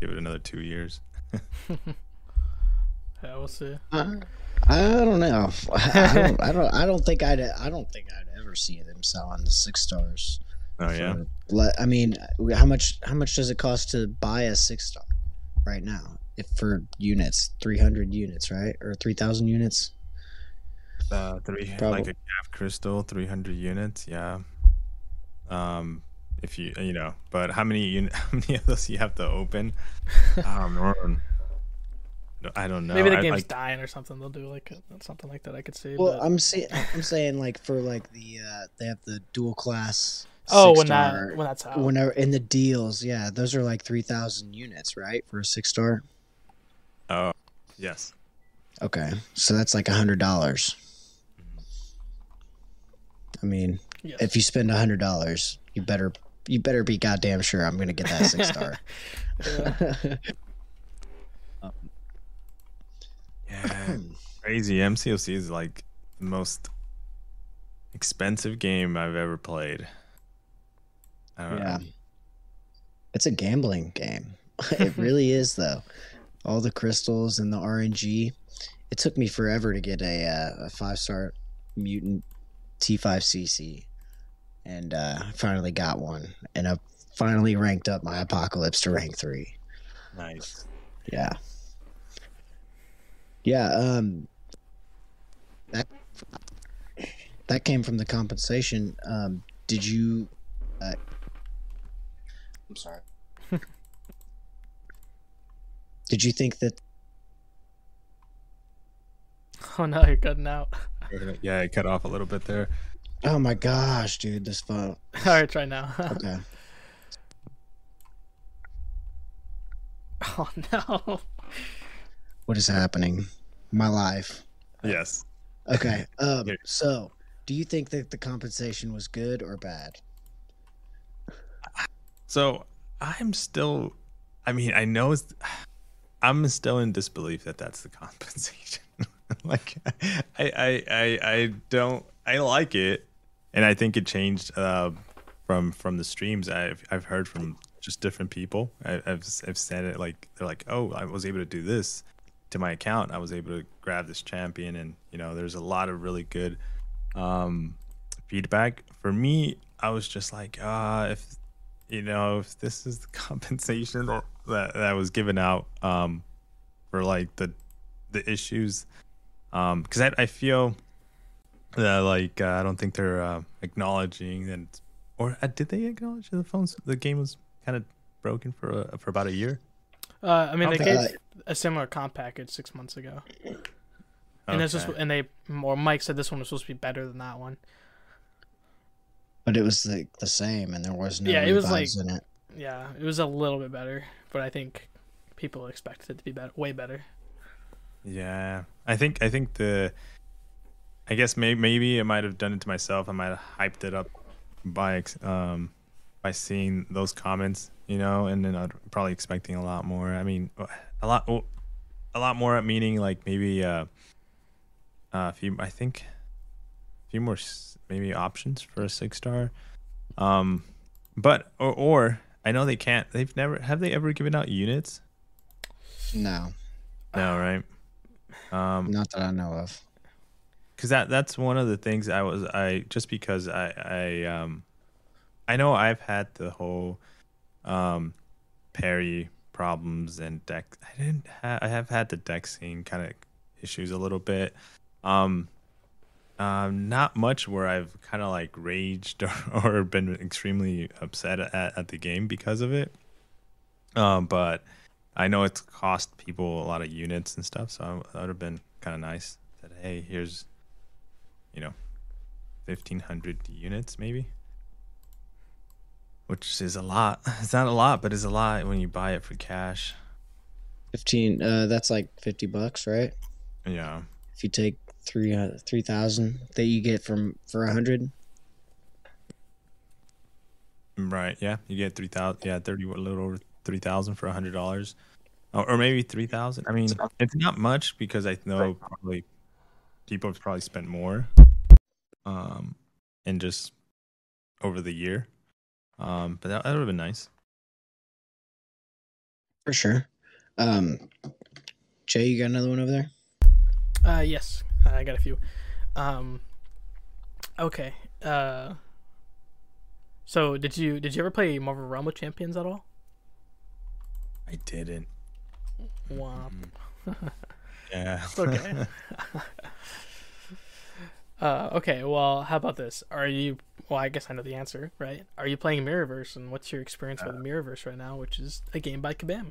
Give it another two years. [LAUGHS] yeah, we'll see. Uh, I don't know. I [LAUGHS] don't. I don't. I don't think I'd. I don't think I'd ever see them selling the six stars. Oh yeah. for I mean, how much? How much does it cost to buy a six star right now? If for units, three hundred units, right, or three thousand units? Uh, three Probably. like a Gav crystal, three hundred units. Yeah. Um, if you you know, but how many unit, [LAUGHS] how many of those you have to open? [LAUGHS] oh man. No, I don't know. Maybe the I, game's like, dying or something. They'll do like something like that. I could see. Well, but... I'm saying. I'm saying like for like the uh they have the dual class. oh, when six-star- that when that's out. Whenever in the deals, yeah, those are like three thousand units, right, for a six star. oh, yes. Okay, so that's like a hundred dollars. I mean, Yes. if you spend a hundred dollars, you better you better be goddamn sure I'm gonna get that six star. [LAUGHS] Yeah. [CLEARS THROAT] Crazy. MCOC is like the most expensive game I've ever played. I don't yeah, know. it's a gambling game. [LAUGHS] it [LAUGHS] really is, though. All the crystals and the RNG. It took me forever to get a uh, a five star mutant T5CC, and uh, I finally got one, and I finally ranked up my apocalypse to rank three. Nice. Yeah. Yeah, um that that came from the compensation. Um did you uh, I'm sorry. [LAUGHS] did you think that oh no, you're cutting out. [LAUGHS] Yeah, it cut off a little bit there. Oh my gosh, dude, this phone. [LAUGHS] All right, try now. Okay. oh no. What is happening? My life. Yes. Okay. Um so, do you think that the compensation was good or bad? So I'm still. I mean, I know it's. I'm still in disbelief that that's the [LAUGHS] compensation. like, I, I, I, I don't. I like it, and I think it changed uh, from from the streams. I've I've heard from just different people. I, I've I've said it like they're like, oh, I was able to do this to my account. I was able to grab this champion, and you know, there's a lot of really good um, feedback. For me, I was just like, uh, if you know, if this is the [LAUGHS] compensation or that that was given out um, for like the the issues, um, because I, I feel uh, like uh, I don't think they're uh, acknowledging that, or uh, did they acknowledge the phones? The game was kind of broken for uh, for about a year. Uh, I mean, I they gave think- a similar comp package six months ago, and this was, and they, or Mike said this one was supposed to be better than that one. But it was like the same, and there was no Yeah, it was like- in it. Yeah, it was a little bit better, but I think people expected it to be better, way better. Yeah, I think I think the, I guess maybe maybe I might have done it to myself. I might have hyped it up by um by seeing those comments, you know, and then I'd probably expecting a lot more. I mean, a lot a lot more meaning like maybe uh, uh, a few. I think a few more maybe options for a six star, um, but or or I know they can't. They've never have they ever given out units? No, No, right? Um, not that I know of. because that that's one of the things I was I just because I I um I know I've had the whole um parry problems and deck I didn't ha- I have had the desync kind of issues a little bit. Um um not much where I've kind of like raged or, [LAUGHS] or been extremely upset at, at the game because of it. Um but I know it's cost people a lot of units and stuff so that would have been kind of nice. That hey here's you know 1500 units maybe which is a lot [LAUGHS] it's not a lot but it's a lot when you buy it for cash Fifteen. Uh, that's like fifty bucks, right? yeah If you take three uh, three thousand that you get from for a hundred. right yeah you get 3000 yeah 30 a little over 3000 for a hundred dollars or, or maybe 3000 i mean it's not much because i know probably people have probably spent more um and just over the year um but that, that would have been nice For sure. Um, Jay, you got another one over there? Uh, yes, I got a few. Um, okay. Uh, so did you did you ever play Marvel Realm of Champions at all? i didn't Womp. [LAUGHS] yeah okay. [LAUGHS] [LAUGHS] uh, okay. Well, how about this? Are you? Well, I guess I know the answer, right? Are you playing Mirrorverse, and what's your experience with Mirrorverse right now, which is a game by Kabam?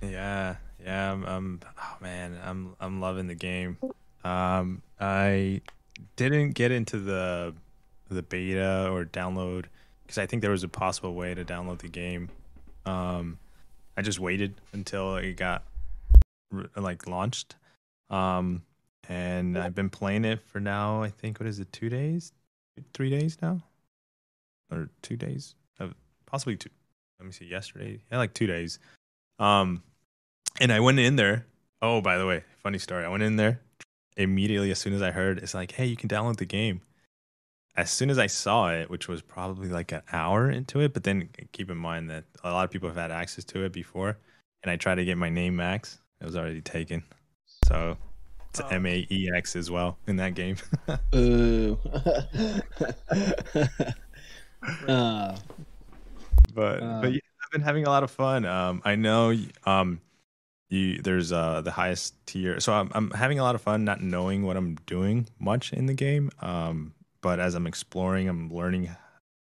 Yeah, yeah, I'm, I'm oh man, I'm I'm loving the game. Um, I didn't get into the the beta or download because I think there was a possible way to download the game. Um, I just waited until it got like launched. Um, and I've been playing it for now. I think what is it? Two days, three days now, or two days? Possibly two. Let me see. Yesterday, yeah, like two days. Um, and I went in there. Oh, by the way, funny story. I went in there immediately as soon as I heard it's like, hey, you can download the game. As soon as I saw it, which was probably like an hour into it, but then keep in mind that a lot of people have had access to it before, and I tried to get my name max, it was already taken. So it's Oh. M A E X as well in that game. [LAUGHS] Ooh. [LAUGHS] uh, but Uh, but yeah, I've been having a lot of fun. Um, I know um, you there's uh the highest tier, so I'm I'm having a lot of fun not knowing what I'm doing much in the game. Um, but as I'm exploring, I'm learning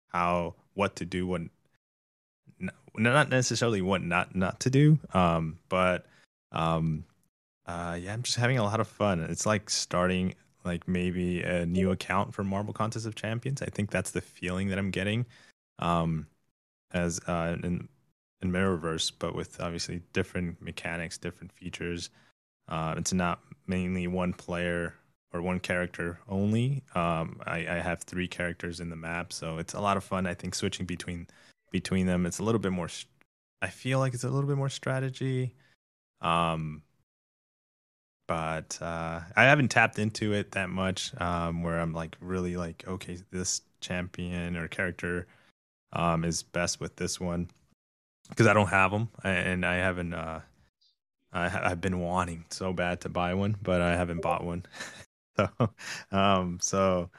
how what to do, what not necessarily what not not to do. Um, but um, uh, yeah, I'm just having a lot of fun. It's like starting like maybe a new account for Marvel Contest of Champions. I think that's the feeling that I'm getting. Um, as uh, in in Mirrorverse, but with obviously different mechanics, different features. Uh, it's not mainly one player or one character only. Um, I, I have three characters in the map, so it's a lot of fun. I think switching between between them, it's a little bit more. I feel like it's a little bit more strategy. Um, but uh, I haven't tapped into it that much. Um, where I'm like really like, okay, this champion or character um, is best with this one because I don't have them and I haven't. Uh, I, ha- I've been wanting so bad to buy one, but I haven't bought one. [LAUGHS] so, um, so,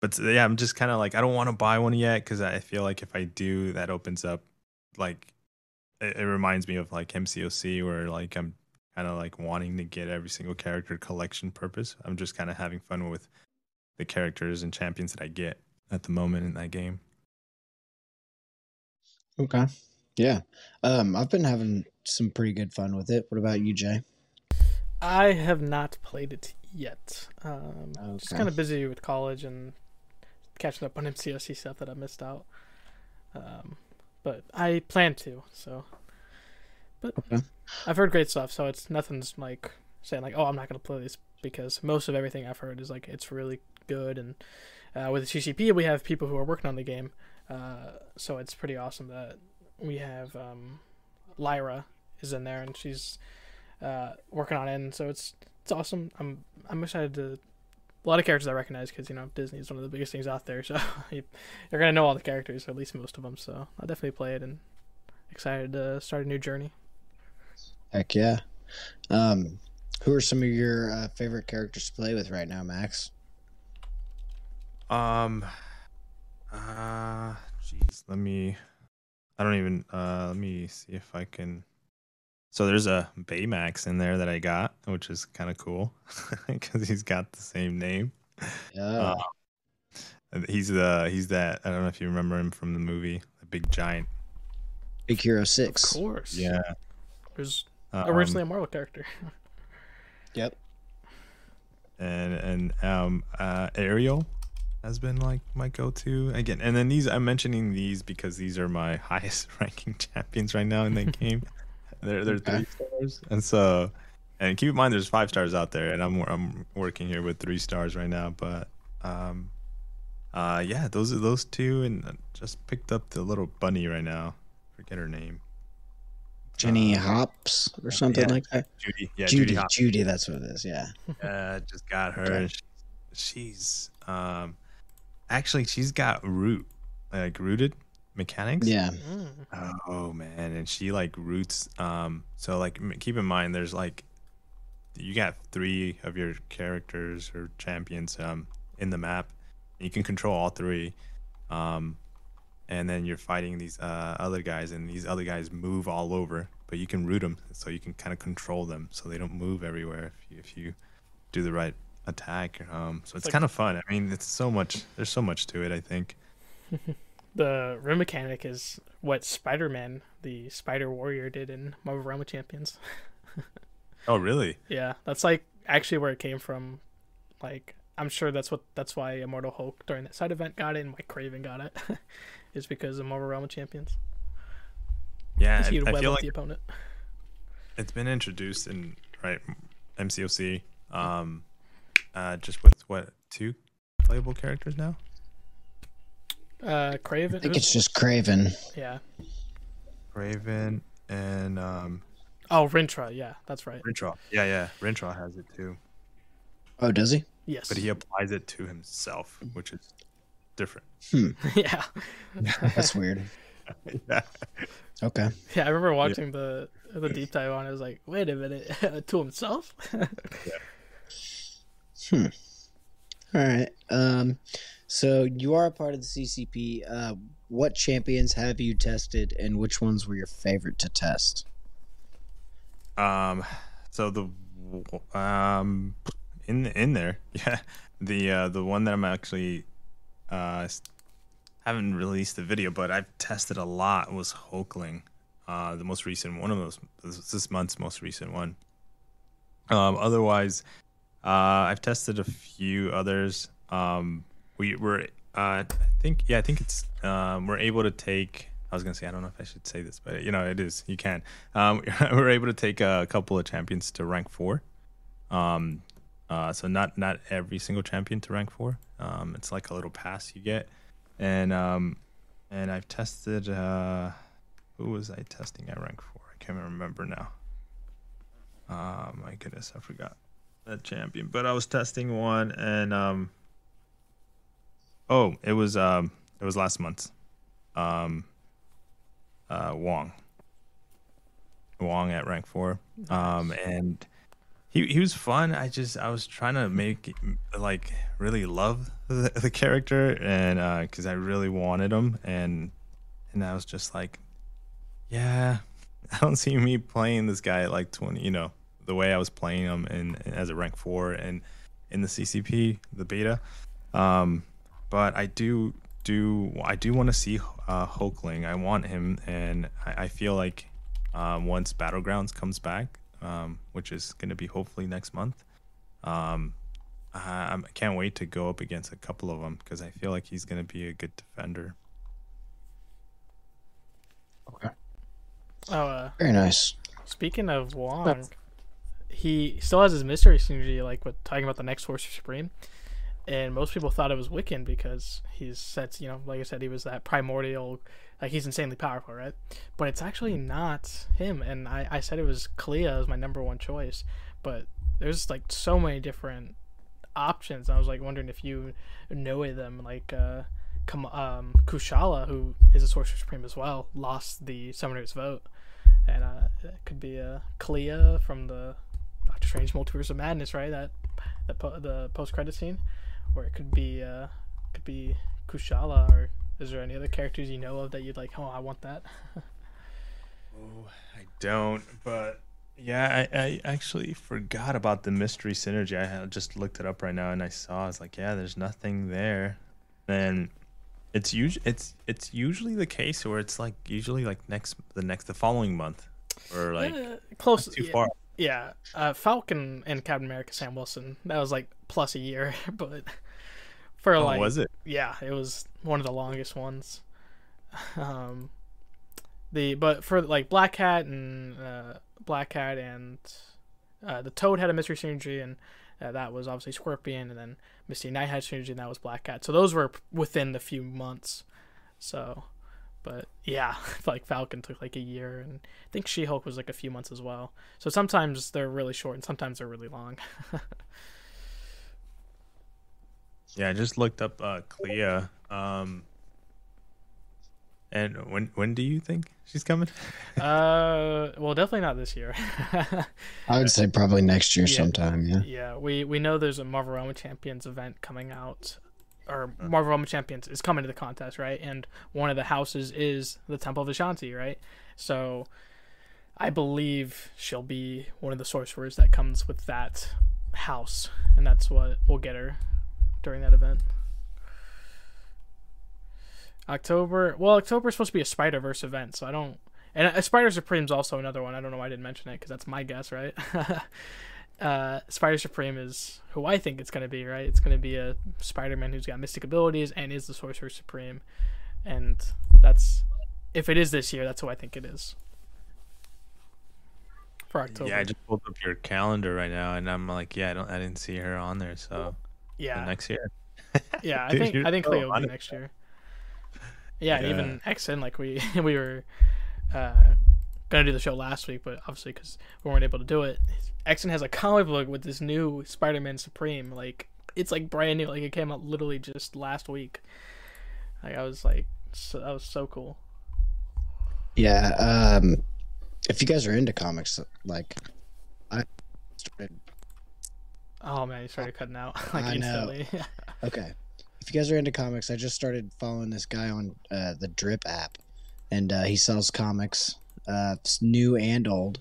but yeah, I'm just kind of like I don't want to buy one yet because I feel like if I do, that opens up like it, it reminds me of like MCOC where like I'm kind of like wanting to get every single character collection purpose. I'm just kind of having fun with the characters and champions that I get at the moment in that game. Okay. Yeah. Um, I've been having some pretty good fun with it. What about you, Jay? I have not played it yet. Um, Just kind of busy with college and catching up on MCOC stuff that I missed out. Um, but I plan to. So, but Okay. I've heard great stuff. So it's nothing's like saying like, oh, I'm not gonna play this because most of everything I've heard is like it's really good. And uh, with the CCP, we have people who are working on the game. Uh, so it's pretty awesome that we have um, Lyra is in there and she's uh, working on it. And so it's it's awesome. I'm I'm excited to a lot of characters I recognize because you know Disney is one of the biggest things out there. [LAUGHS] So you, you're gonna know all the characters, or at least most of them. So I'll definitely play it and excited to start a new journey. Heck yeah. Um, who are some of your uh, favorite characters to play with right now, Max? Um, uh, jeez, let me. I don't even. Uh, let me see if I can. So there's a Baymax in there that I got, which is kind of cool [LAUGHS] because he's got the same name. Yeah. And He's the he's that I don't know if you remember him from the movie, the big giant. Big Hero Six. Of course, Yeah. There's um, originally a Marvel character. [LAUGHS] Yep. and and um uh Ariel has been like my go-to again. And then these I'm mentioning these because these are my [LAUGHS] highest ranking champions right now in the [LAUGHS] game. They're they're three stars, and so and keep in mind there's five stars out there, and I'm I'm working here with three stars right now. But um, uh, yeah, those are those two, and I just picked up the little bunny right now. Forget her name, Jenny Uh, Hopps or something yeah. like that. Judy. Yeah, Judy. Judy. Judy, that's what it is. Yeah. uh, [LAUGHS] just got her. She's um, actually she's got root like rooted mechanics. Yeah. Mm. Oh man, and she like roots. Um, so like keep in mind, there's like you got three of your characters or champions um in the map. And you can control all three. Um, and then you're fighting these uh, other guys, and these other guys move all over, but you can root them, so you can kind of control them, so they don't move everywhere if you, if you do the right attack. Um, so it's like- kind of fun. I mean, it's so much. There's so much to it. I think. [LAUGHS] The room mechanic is what Spider-Man, the Spider Warrior, did in Marvel Realm of Champions. [LAUGHS] Oh really? Yeah, that's like actually where it came from. Like, I'm sure that's what that's why Immortal Hulk during that side event got it, and Mike Kraven got it, [LAUGHS] is because of Marvel Realm of Champions. Yeah, He'd I feel like the opponent. it's been introduced in right MCOC. Um, uh, just with what two playable characters now? Uh, Kraven. I think it's just Kraven. yeah. Kraven and um Oh, Rintrah. Yeah, that's right. Rintrah. Yeah, yeah, Rintrah has it too, Oh, does he? Yes. but he applies it to himself, which is different. [LAUGHS] yeah. [LAUGHS] That's weird. yeah. [LAUGHS] Okay. Yeah, I remember watching the the deep dive on. it. I was like, wait a minute, to himself. yeah. Hmm. All right. Um, so you are a part of the CCP. Uh, what champions have you tested, and which ones were your favorite to test? Um, so the um in in there, yeah, the uh the one that I'm actually uh haven't released the video, but I've tested a lot was Hulkling, uh, the most recent one of those this month's most recent one. Um, otherwise, uh, I've tested a few others. Um, we were uh, I think yeah, I think it's um, we're able to take. I was gonna say I don't know if I should say this, but you know it is. You can. Um, [LAUGHS] we're able to take a couple of champions to rank four. Um, uh, so not not every single champion to rank four. Um, it's like a little pass you get, and um, and I've tested. Uh, who was I testing at rank four? I can't remember now. Oh my goodness, I forgot that champion. But I was testing one, and um, oh, it was um, it was last month. Um, uh, Wong. Wong at rank four. Um, and he he was fun. I just I was trying to make like really love the, the character, and because I really wanted him, and and I was just like, yeah, [LAUGHS] I don't see me playing this guy at like twenty. You know the way I was playing him and as a rank four and in the CCP the beta. Um, but I do do I do want to see uh, Hulkling. I want him, and I, I feel like um, once Battlegrounds comes back, um, which is going to be hopefully next month, um, I, I can't wait to go up against a couple of them because I feel like he's going to be a good defender. Okay. Oh, uh, Very nice. speaking of Wong, he still has his mystery synergy, like with talking about the next Sorcerer Supreme. And most people thought it was Wiccan because he's sets, you know, like I said, he was that primordial, like he's insanely powerful, right? But it's actually not him. And I, I said it was Clea as my number one choice, but there's like so many different options. I was like wondering if you know of them, like uh, um, Kushala, who is a Sorcerer Supreme as well, lost the Summoner's vote, and uh, it could be uh, Clea from the Doctor Strange Multiverse of Madness, right? That that po- the post credit scene, or it could be uh, could be Kushala, or is there any other characters you know of that you'd like? Oh, I want that. [LAUGHS] Oh, I don't, but yeah, I, I actually forgot about the mystery synergy. I just looked it up right now, and I saw. I was like, yeah, there's nothing there. And it's usually it's it's usually the case where it's like usually like next the next the following month, or like Uh, close too yeah, far. Yeah, uh, Falcon and Captain America Sam Wilson. That was like plus a year, [LAUGHS] but for Oh, like was it? yeah, it was one of the longest ones. [LAUGHS] Um, the but for like Black Cat and uh, Black Cat and uh, the Toad had a mystery synergy, and uh, that was obviously Scorpion, and then Misty Knight had synergy, and that was Black Cat. So those were within the few months. So, but yeah, [LAUGHS] like Falcon took like a year, and I think She Hulk was like a few months as well. So sometimes they're really short, and sometimes they're really long. [LAUGHS] Yeah, I just looked up uh, Clea. Um, and when when do you think she's coming? [LAUGHS] uh, well, definitely not this year. [LAUGHS] I would say probably next year Yeah. sometime. Yeah. Yeah, we we know there's a Marvel Realm Champions event coming out, or Marvel Realm Champions is coming to the contest, right? And one of the houses is the Temple of Ashanti, right? So, I believe she'll be one of the sorcerers that comes with that house, and that's what we'll get her during that event. October, well, October is supposed to be a Spider Verse event, so I don't. And uh, Spider Supreme's also another one. I don't know why I didn't mention it because that's my guess, right? [LAUGHS] uh, Spider Supreme is who I think it's going to be, right? It's going to be a Spider Man who's got mystic abilities and is the Sorcerer Supreme. And that's, if it is this year, that's who I think it is. For October. Yeah, I just pulled up your calendar right now, and I'm like, yeah, I don't, I didn't see her on there. So yeah. next year. [LAUGHS] Yeah, I Dude, think I think so Clea will be next year. Yeah, and Yeah. even XN like we [LAUGHS] we were uh, gonna do the show last week, but obviously because we weren't able to do it, XN has a comic book with this new Spider-Man Supreme. Like it's like brand new. Like it came out literally just last week. Like I was like, so, that was so cool. Yeah. Um, if you guys are into comics, like I started. Oh man, you started cutting out [LAUGHS] like I know. [LAUGHS] Okay. If you guys are into comics, I just started following this guy on uh, the Drip app, and uh, he sells comics, uh, new and old.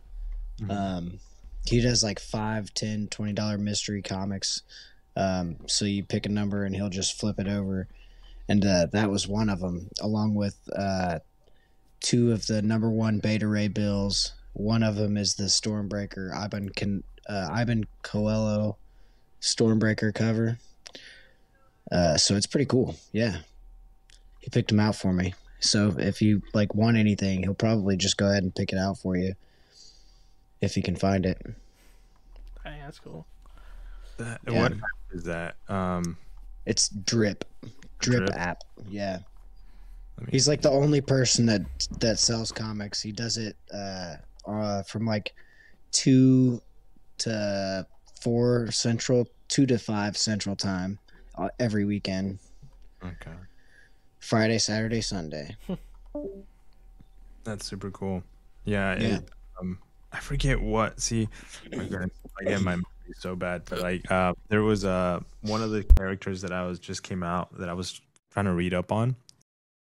Mhm. Um, he does like five, ten, twenty dollar mystery comics. Um, so you pick a number and he'll just flip it over, and uh, that was one of them, along with uh, two of the number one Beta Ray bills. One of them is the Stormbreaker Ivan Can uh, Ivan Coelho Stormbreaker cover. Uh, so it's pretty cool. Yeah, he picked them out for me. So if you like want anything, he'll probably just go ahead and pick it out for you if he can find it. Hey, that's cool. That, Yeah. What app is that? Um, It's Drip, Drip, Drip? app. Yeah, me- he's like the only person that that sells comics. He does it uh, uh from like two to four central, two to five central time uh, every weekend. okay, Friday, Saturday, Sunday. [LAUGHS] that's super cool. Yeah, Yeah. It, um, I forget what. See, my goodness, again, my memory so bad. But like, uh, there was uh one of the characters that I was just came out that I was trying to read up on.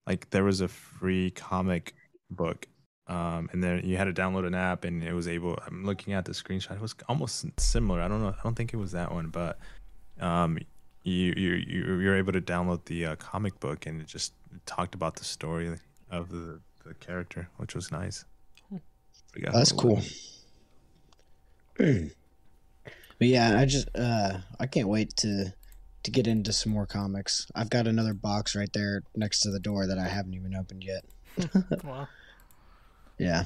Like, there was a free comic book. Um, and then you had to download an app, and it was able. I'm looking at the screenshot; it was almost similar. I don't know. I don't think it was that one, but um, you you you you're able to download the uh, comic book and it just talked about the story of the the character, which was nice. We That's cool. but yeah, I just uh I can't wait to to get into some more comics. I've got another box right there next to the door that I haven't even opened yet. [LAUGHS] [LAUGHS] Well, Yeah.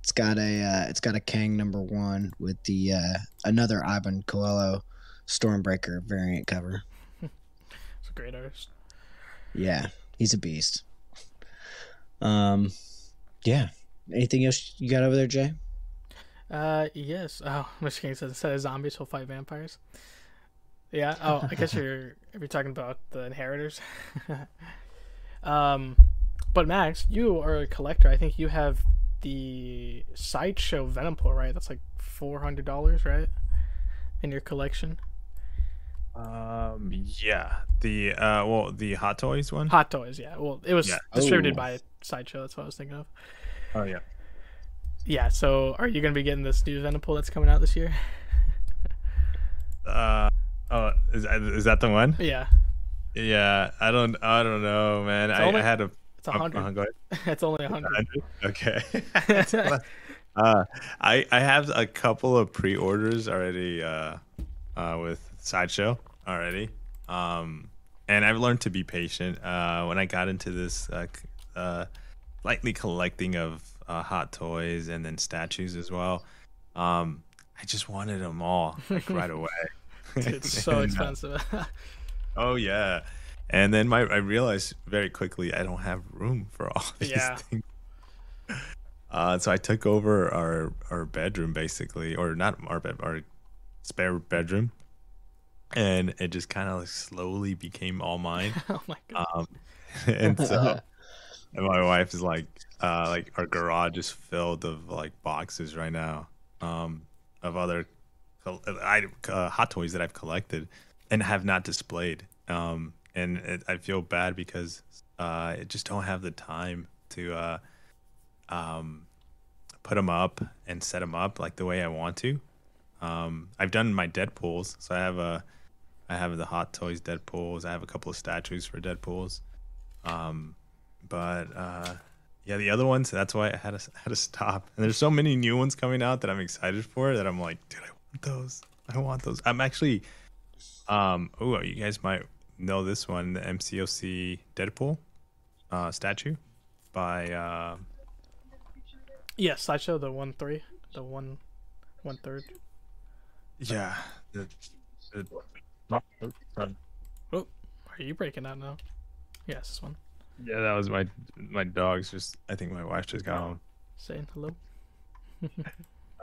It's got a uh, it's got a Kang number one with the uh, another Ivan Coelho Stormbreaker variant cover. [LAUGHS] it's a great artist. Yeah, he's a beast. Um, yeah. Anything else you got over there, Jay? Uh, yes. Oh, Michigan says instead of zombies, he'll fight vampires. Yeah. Oh, I guess [LAUGHS] you're if you're talking about the inheritors. [LAUGHS] um, but Max, you are a collector. I think you have the sideshow Venom right? That's like four hundred dollars, right? In your collection, Um, yeah, the uh, well, the Hot Toys one. Hot Toys. Yeah. Well, it was Yeah. distributed Oh. by Sideshow. That's what I was thinking of. Oh yeah. Yeah. So, are you gonna be getting this new Venom that's coming out this year? Uh, oh, is that, is that the one? Yeah. Yeah, I don't, I don't know, man. I, only- I had a. It's a hundred. uh, [LAUGHS] it's only a hundred. Okay. [LAUGHS] uh, I I have a couple of pre-orders already uh, uh, with Sideshow already. Um, and I've learned to be patient. Uh, when I got into this uh, uh, lightly collecting of uh, hot toys and then statues as well, um, I just wanted them all like right [LAUGHS] away. it's so And, uh, expensive. Oh yeah. And then my I realized very quickly I don't have room for all [LAUGHS] these Yeah. things. Uh, so I took over our our bedroom basically, or not our bed, our spare bedroom, and it just kind of like slowly became all mine. [LAUGHS] oh my god. Um, [LAUGHS] and so and my wife is like, uh, like our garage is filled of like boxes right now, um, of other I, uh, hot toys that I've collected and have not displayed. Um, and it, I feel bad because uh, I just don't have the time to uh, um, put them up and set them up like the way I want to. Um, I've done my Deadpool's, so I have a, I have the Hot Toys Deadpool's. I have a couple of statues for Deadpool's. Um, but uh, yeah, the other ones. That's why I had to had to stop. And there's so many new ones coming out that I'm excited for. That I'm like, dude, I want those. I want those. I'm actually, um, oh, you guys might know this one, the MCOC Deadpool, uh, statue, by uh, Yes, sideshow the one three, the one one third. yeah, the, the, Are you breaking out now? Yes, this one. yeah, that was my my dog's just. I think my wife just got home. Saying hello. [LAUGHS]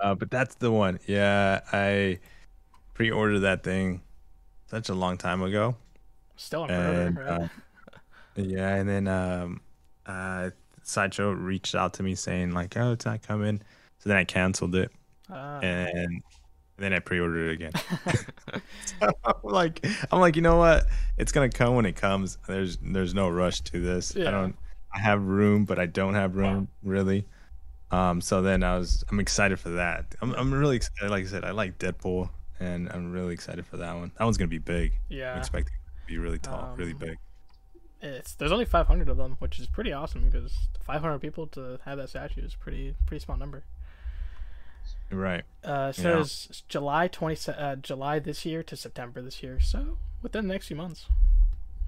Uh, but that's the one. Yeah, I pre-ordered that thing such a long time ago. Still on and pre-order, right? uh, yeah, and then um, uh, Sideshow reached out to me saying like, "Oh, it's not coming." So then I canceled it, Ah, and then I pre-ordered it again. [LAUGHS] [LAUGHS] so I'm like, I'm like, you know what? It's gonna come when it comes. There's there's no rush to this. Yeah. I don't. I have room, but I don't have room really. Um, so then I was, I'm excited for that. I'm, I'm really excited. Like I said, I like Deadpool, and I'm really excited for that one. That one's gonna be big. I'm yeah. expecting it to be really tall, really Um, big. It's there's only 500 of them, which is pretty awesome because 500 people to have that statue is pretty pretty small number. Right. Uh, it Yeah. says July 20 uh, July this year to September this year. So within the next few months,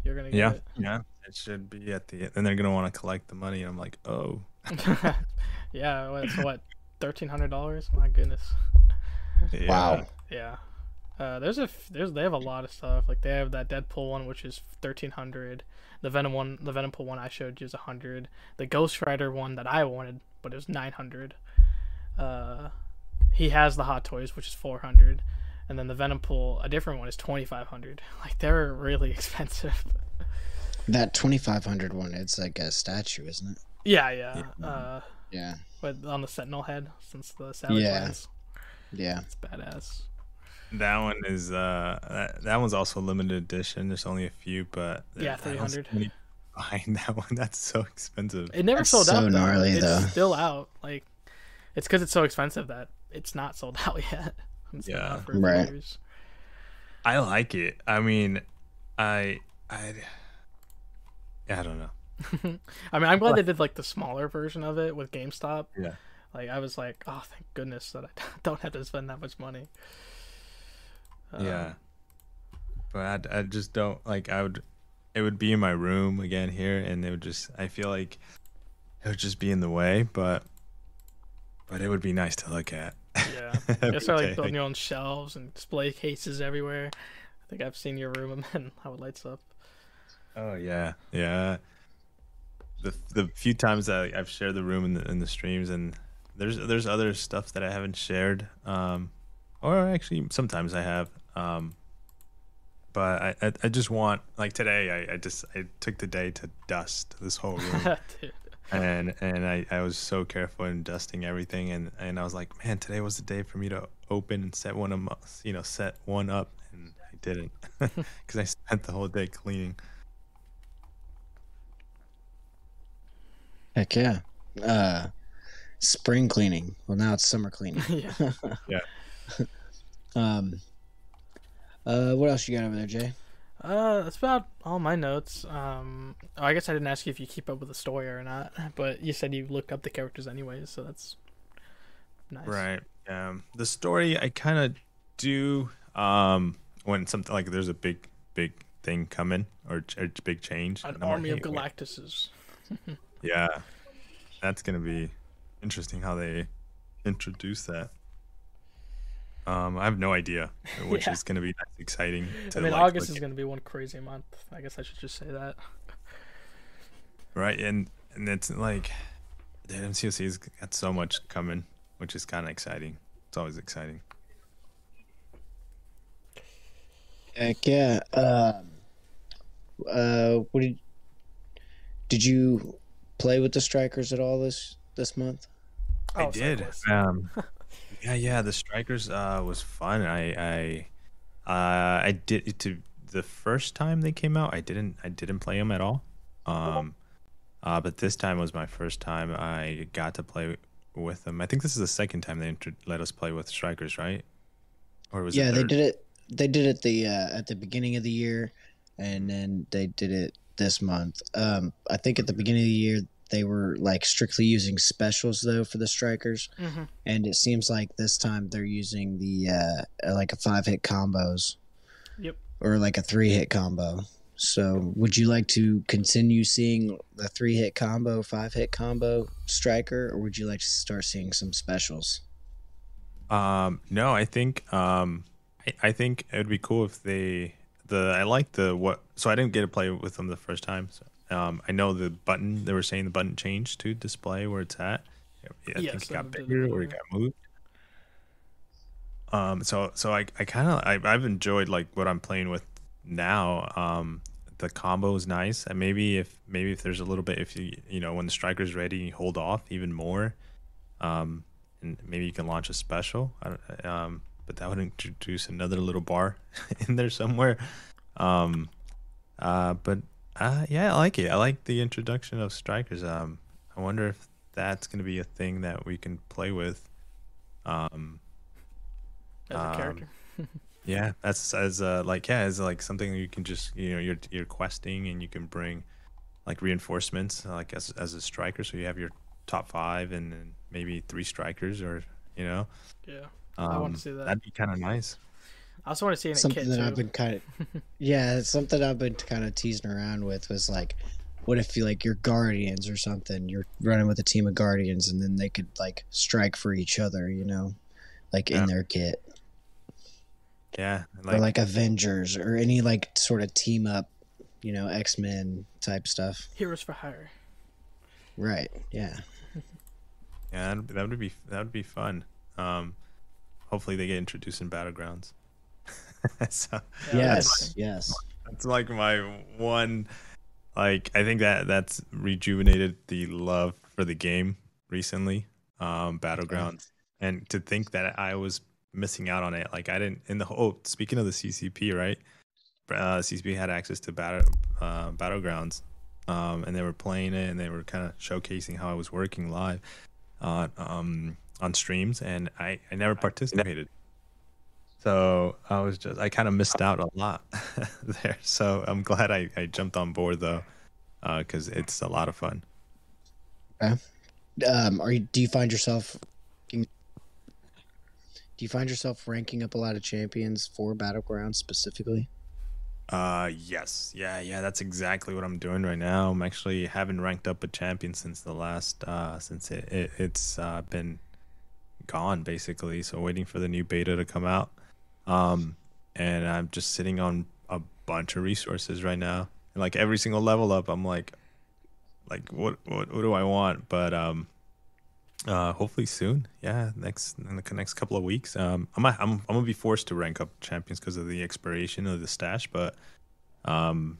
you're gonna get Yeah, it. yeah. It should be at the. And they're gonna want to collect the money. And I'm like, oh, [LAUGHS] yeah, it's what [LAUGHS] thirteen hundred dollars. My goodness. yeah. Wow. Yeah. Uh, there's a f- there's they have a lot of stuff. Like they have that Deadpool one, which is thirteen hundred. The Venom one, the Venom Pool one I showed you is a hundred. The Ghost Rider one that I wanted, but it was nine hundred. Uh, he has the Hot Toys, which is four hundred, and then the Venom Pool, a different one, is twenty five hundred. [LAUGHS] Like they're really [LAUGHS] expensive. That 2500 one, it's like a statue, isn't it? yeah, yeah. Uh, Yeah. but on the Sentinel head, since the Savage Yeah. Yeah. it's badass. That one is uh that, that one's also limited edition. There's only a few, but Yeah, I don't see 300. many Buying [LAUGHS] that one, that's so expensive. It never That's sold so out. though. gnarly, it's though. still out. Like, it's because it's so expensive that it's not sold [LAUGHS] out yet. It's Yeah. out for Right. years. I like it. I mean, I I I don't know. [LAUGHS] I mean, I'm glad they did like the smaller version of it with GameStop. Yeah. Like I was like, oh, thank goodness that I don't have to spend that much money. Yeah. Um, But I, I just don't like I would it would be in my room again here and it would just I feel like it would just be in the way, but but it would be nice to look at. Yeah. [LAUGHS] You start like building your own shelves and display cases everywhere. I think I've seen your room and [LAUGHS] how it lights up. Oh yeah, yeah. The the few times that I've shared the room in the in the streams, and there's there's other stuff that I haven't shared, um, or actually sometimes I have, um, but I, I I just want like today I I just I took the day to dust this whole room, [LAUGHS] and and I I was so careful in dusting everything, and and I was like, man, today was the day for me to open and set one of my, you know set one up, and I didn't [LAUGHS] because I spent the whole day cleaning. Heck yeah. Uh, spring cleaning. Well, now it's summer cleaning. [LAUGHS] yeah. Yeah. Um. Uh, what else you got over there, Jay? Uh, that's about all my notes. Um, oh, I guess I didn't ask you if you keep up with the story or not, but you said you looked up the characters anyways, so that's nice. Right. Um, the story I kind of do um when something like there's a big big thing coming or ch- a big change. An and I'm like, army of Galactuses. Yeah, that's gonna be interesting how they introduce that. Um, I have no idea, [LAUGHS] which Yeah. is gonna be exciting. To I mean, like, August look is going to be one crazy month. I guess I should just say that. right, and and it's like the MCOC's got so much coming, which is kind of exciting. It's always exciting. Heck yeah. Um. Uh, what did did you play with the strikers at all this this month? I Oh, did. [LAUGHS] Um, yeah, yeah. The strikers uh, was fun. I I uh, I did to the first time they came out. I didn't I didn't play them at all. Um, uh, but this time was my first time I got to play with them. I think this is the second time they intro- let us play with strikers, right? Or was yeah, it they did it. They did it the uh, at the beginning of the year, and then they did it this month. Um, I think at the beginning of the year they were like strictly using specials though for the strikers, hmm and it seems like this time they're using the uh, like a five hit combos. Yep. Or like a three hit combo. So, would you like to continue seeing the three hit combo, five hit combo striker, or would you like to start seeing some specials? Um, no, I think um, I, I think it would be cool if they the I like the what. So I didn't get to play with them the first time. So, um, I know the button. They were saying the button changed to display where it's at. Yeah, I Yes, think it got bigger or it got moved. Um, so so I I kind of I, I've enjoyed like what I'm playing with now. Um, the combo is nice, and maybe if maybe if there's a little bit if you you know when the striker's ready, you hold off even more. Um, and maybe you can launch a special. I don't, um, but that would introduce another little bar [LAUGHS] in there somewhere. Um, uh, but uh, yeah, I like it. I like the introduction of strikers. Um, I wonder if that's going to be a thing that we can play with. Um, As a Um, character. [LAUGHS] yeah, that's as uh, like yeah, as like something you can just you know you're you're questing and you can bring like reinforcements like as as a striker, so you have your top five and then maybe three strikers or you know. Yeah. Um, I want to see that. That'd be kind of nice. I also want to see it in something that too. I've been kind of [LAUGHS] yeah, something I've been kind of teasing around with was like, what if you like your guardians or something? You're running with a team of guardians, and then they could like strike for each other, you know, like Yeah. in their kit, Yeah, or like Avengers or any like sort of team up, you know, X Men type stuff. Heroes for Hire. Right? Yeah. [LAUGHS] yeah, that that would be that would be fun. Um, hopefully they get introduced in battlegrounds. [LAUGHS] so Yeah, yes. Yes. that's like my one. Like I think that that's rejuvenated the love for the game recently. Um, battlegrounds, and to think that I was missing out on it. Like I didn't in the whole. Speaking of the CCP, right? Uh, CCP had access to battle uh, battlegrounds, um, and they were playing it, and they were kind of showcasing how I was working live on um, on streams, and I I never participated. So I was just I kind of missed out a lot [LAUGHS] there. So I'm glad I, I jumped on board though, because it's a lot of fun. Okay. Um, are you? Do you find yourself? Do you find yourself ranking up a lot of champions for battlegrounds specifically? Uh, yes, yeah, yeah. That's exactly what I'm doing right now. I'm actually haven't ranked up a champion since the last uh since it, it it's uh been gone basically. So waiting for the new beta to come out. Um, and I'm just sitting on a bunch of resources right now. And like every single level up, I'm like, like what what what do I want? But um, uh, hopefully soon. Yeah, next in the next couple of weeks. Um, I'm I'm I'm gonna be forced to rank up champions because of the expiration of the stash, but um,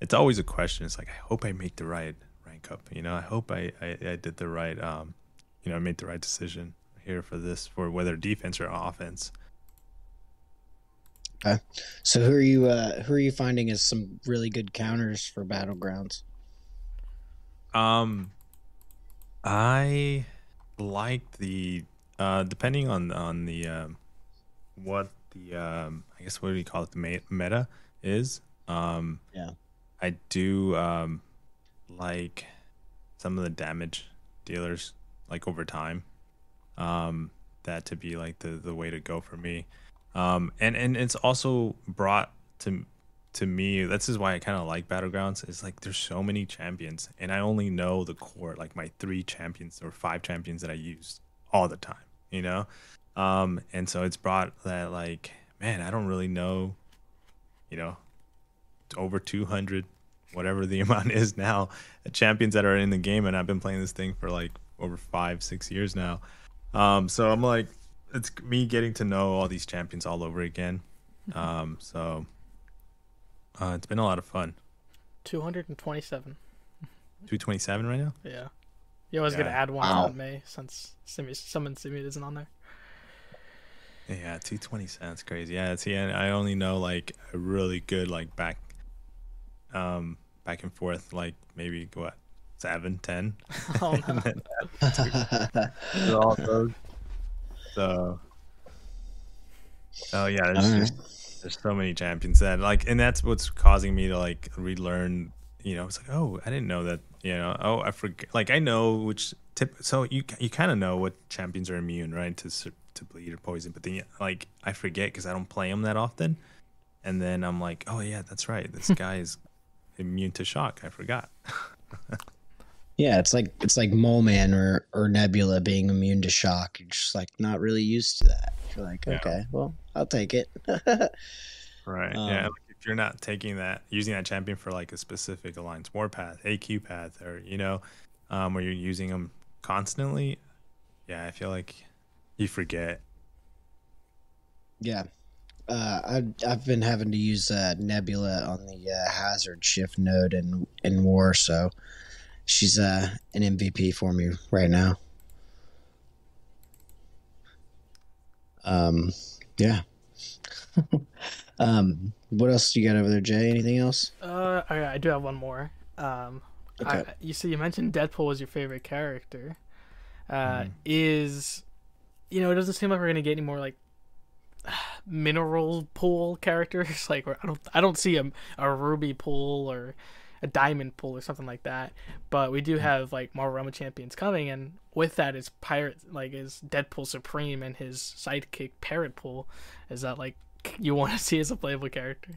it's always a question. It's like I hope I make the right rank up. You know, I hope I I, I did the right um, you know, I made the right decision here for this for whether defense or offense. So who are you? Uh, who are you finding as some really good counters for battlegrounds? Um, I like the uh, depending on on the um, what the um, I guess what do you call it the meta is. Um, Yeah. I do um, like some of the damage dealers like over time. Um, that to be like the the way to go for me. Um, and and it's also brought to to me this is why i kind of like battlegrounds is like there's so many champions and i only know the core like my three champions or five champions that i use all the time you know? Um and so it's brought that like man i don't really know you know over 200 whatever the [LAUGHS] amount is now champions that are in the game and i've been playing this thing for like over five six years now. Um so i'm like it's me getting to know all these champions all over again um so uh, it's been a lot of fun. 227. 227 right now? Yeah. You always gonna add one Wow. on May since Simi, Summon Simi isn't on there. Yeah, 227. That's crazy. Yeah, see, and I only know like a really good like back, um, back and forth, like maybe what, seven, ten. [LAUGHS] Oh [LAUGHS] no. [LAUGHS] They're all those. So, oh yeah, there's, there's, there's so many champions that like, and that's what's causing me to like relearn. You know, it's like, oh, I didn't know that. You know, oh, I forget. Like, I know which tip. So you you kind of know what champions are immune, right, to to bleed or poison. But then, like, I forget because I don't play them that often. And then I'm like, oh yeah, that's right. This [LAUGHS] guy is immune to shock. I forgot. [LAUGHS] yeah, it's like it's like Mole Man or or Nebula being immune to shock. You're just like not really used to that. You're like, Yeah. okay, well, I'll take it. [LAUGHS] Right. Um, yeah. Like if you're not taking that, using that champion for like a specific alliance war path, AQ path, or you know, um, where you're using them constantly, yeah, I feel like you forget. yeah. Uh, I've I've been having to use uh, Nebula on the uh, hazard shift node in in war, so she's uh, an MVP for me right now. Um, yeah. [LAUGHS] um, what else you got over there, Jay? Anything else? Uh, I, I do have one more. Um, Okay. I, you see, you mentioned Deadpool was your favorite character. Uh, Mhm. is you know, it doesn't seem like we're gonna get any more like [SIGHS] mineral pool characters. [LAUGHS] Like, I don't, I don't see a a ruby pool or a diamond pool or something like that. But we do have like Marvel Realm of Champions coming, and with that is pirate, like is Deadpool Supreme and his sidekick Parrot Pool. Is that like [LAUGHS] you want to see as a playable character?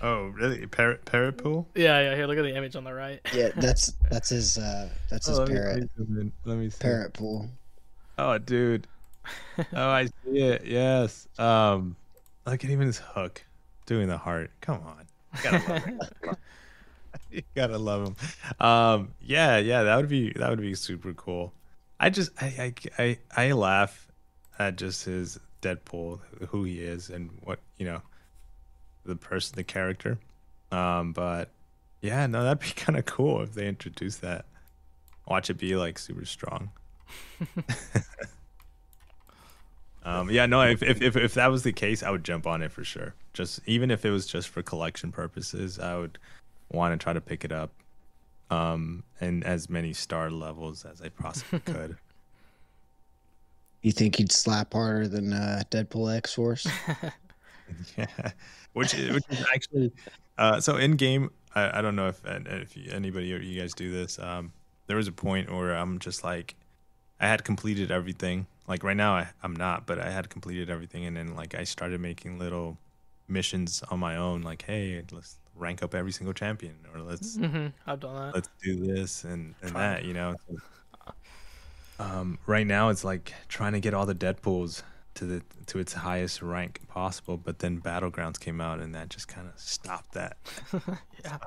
Oh, really? Parrot Parrot pool? Yeah, yeah. Here, look at the image on the right. Yeah, [LAUGHS] that's that's his uh, that's his Oh, let parrot let me, let me see. parrot pool. Oh, dude. [LAUGHS] oh, I see it. Yes. Um, look at even his hook doing the heart. Come on. You gotta love him. you gotta love him. Um, yeah, yeah, that would be that would be super cool. I just I I I, I laugh at just his Deadpool, who he is, and what you know, the person, the character. Um, but yeah, no, that'd be [LAUGHS] kind of cool if they introduced that. Watch it be like super strong. [LAUGHS] Um, yeah, no, if, if if if that was the case, I would jump on it for sure. Just even if it was just for collection purposes, I would want to try to pick it up, um, and as many star levels as I possibly [LAUGHS] could. You think he'd slap harder than uh, Deadpool X Force? [LAUGHS] [LAUGHS] yeah, which is, which is actually uh, so in game. I, I don't know if if anybody or you guys do this. Um, there was a point where I'm just like, I had completed everything. Like right now, I, I'm not, but I had completed everything, and then like I started making little missions on my own. Like, hey, let's rank up every single champion, or let's mm-hmm. I've done that. Let's do this and and that. You know. Um, right now, it's like trying to get all the Deadpool's to the to its highest rank possible, but then Battlegrounds came out and that just kind of stopped that. [LAUGHS] yeah.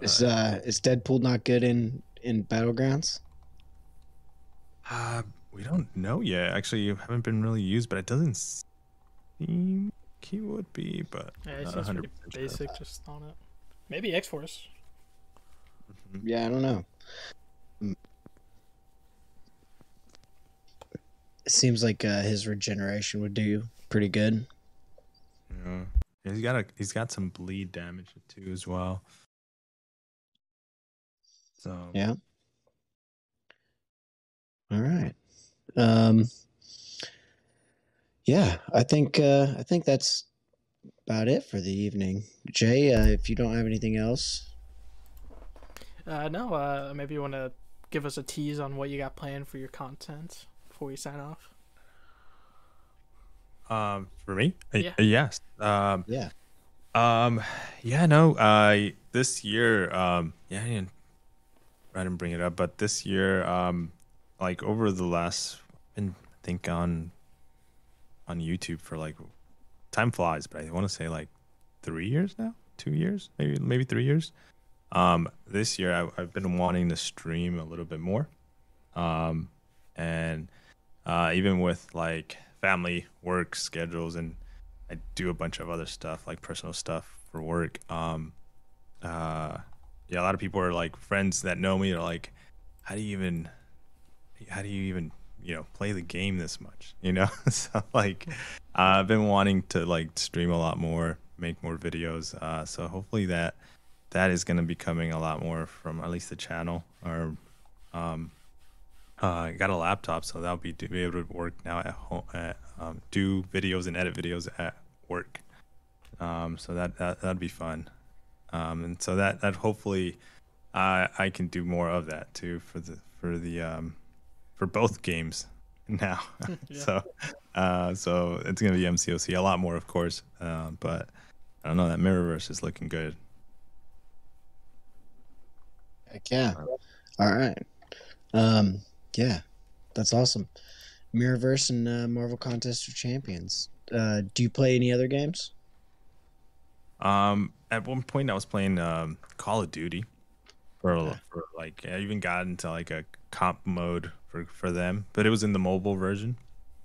Is uh is Deadpool not good in in Battlegrounds? Uh, we don't know yet. Actually, you haven't been really used, but it doesn't seem he would be. But yeah, it seems pretty basic sure. just on it. Maybe X Force. Mm-hmm. Yeah, I don't know. It seems like uh, his regeneration would do pretty good. Yeah, he's got a he's got some bleed damage too as well. So yeah. All right. Um. Yeah, I think uh, I think that's about it for the evening. Jay, uh, if you don't have anything else. Uh, no, uh, maybe you want to give us a tease on what you got planned for your content before we sign off? Um, for me, yeah. Uh, yes. Um, yeah. Um, yeah. No. Uh, this year, um, yeah, I didn't, I didn't bring it up, but this year, um, like over the last, been I think on, on YouTube for like, time flies, but I want to say like, three years now, two years, maybe maybe three years. Um, this year I, I've been wanting to stream a little bit more. Um, and uh, even with like family work schedules and I do a bunch of other stuff like personal stuff for work. Um, uh, yeah, a lot of people are like friends that know me are like, how do you even, how do you even, you know, play the game this much? You know, [LAUGHS] so like, I've been wanting to like stream a lot more, make more videos. Uh, so hopefully that that is going to be coming a lot more from at least the channel or um, uh, I got a laptop, so that'll be to be able to work now at home, at, um, do videos and edit videos at work. Um, so that, that that'd be fun, um, and so that that hopefully I I can do more of that too for the for the um, for both games [LAUGHS] now. [LAUGHS] so uh, so it's gonna be MCOC a lot more, of course, uh, but I don't know that Mirrorverse is looking good. Heck yeah! All right. Um, yeah, that's awesome. Mirrorverse and uh, Marvel Contest of Champions. Uh, do you play any other games? Um, at one point I was playing um, Call of Duty for, okay. for like I even got into like a comp mode for for them, but it was in the mobile version.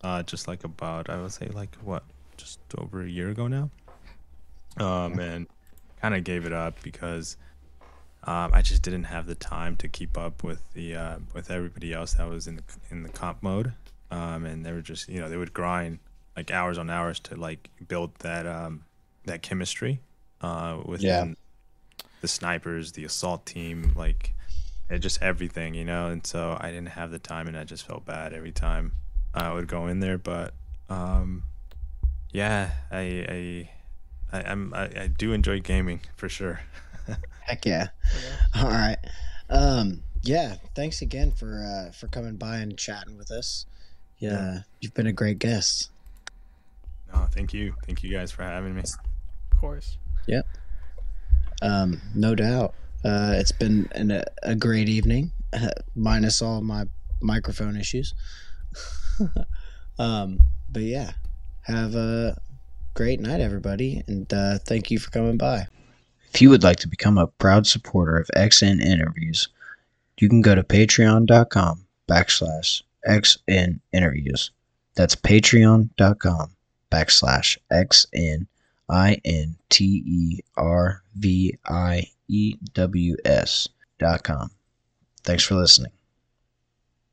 Uh, just like about I would say like what just over a year ago now. Um, and kind of gave it up because um, I just didn't have the time to keep up with the uh, with everybody else that was in the in the comp mode, um, and they were just you know they would grind like hours on hours to like build that um, that chemistry uh, within yeah. the snipers, the assault team, like just everything, you know. And so I didn't have the time, and I just felt bad every time I would go in there. But um, yeah, I I I, I'm, I, I do enjoy gaming for sure. [LAUGHS] Heck yeah. yeah. All right. Um, yeah. Thanks again for uh, for coming by and chatting with us. Yeah, yeah, you've been a great guest. No, thank you. Thank you guys for having me. Of course. Yep. Um, no doubt. Uh, it's been an, a, great evening, uh, minus all my microphone issues. [LAUGHS] um, but yeah, have a great night, everybody, and uh, thank you for coming by. If you would like to become a proud supporter of XN Interviews, you can go to patreon.com backslash XN Interviews. That's patreon.com backslash XN I N T E R V I E W S dot com. Thanks for listening.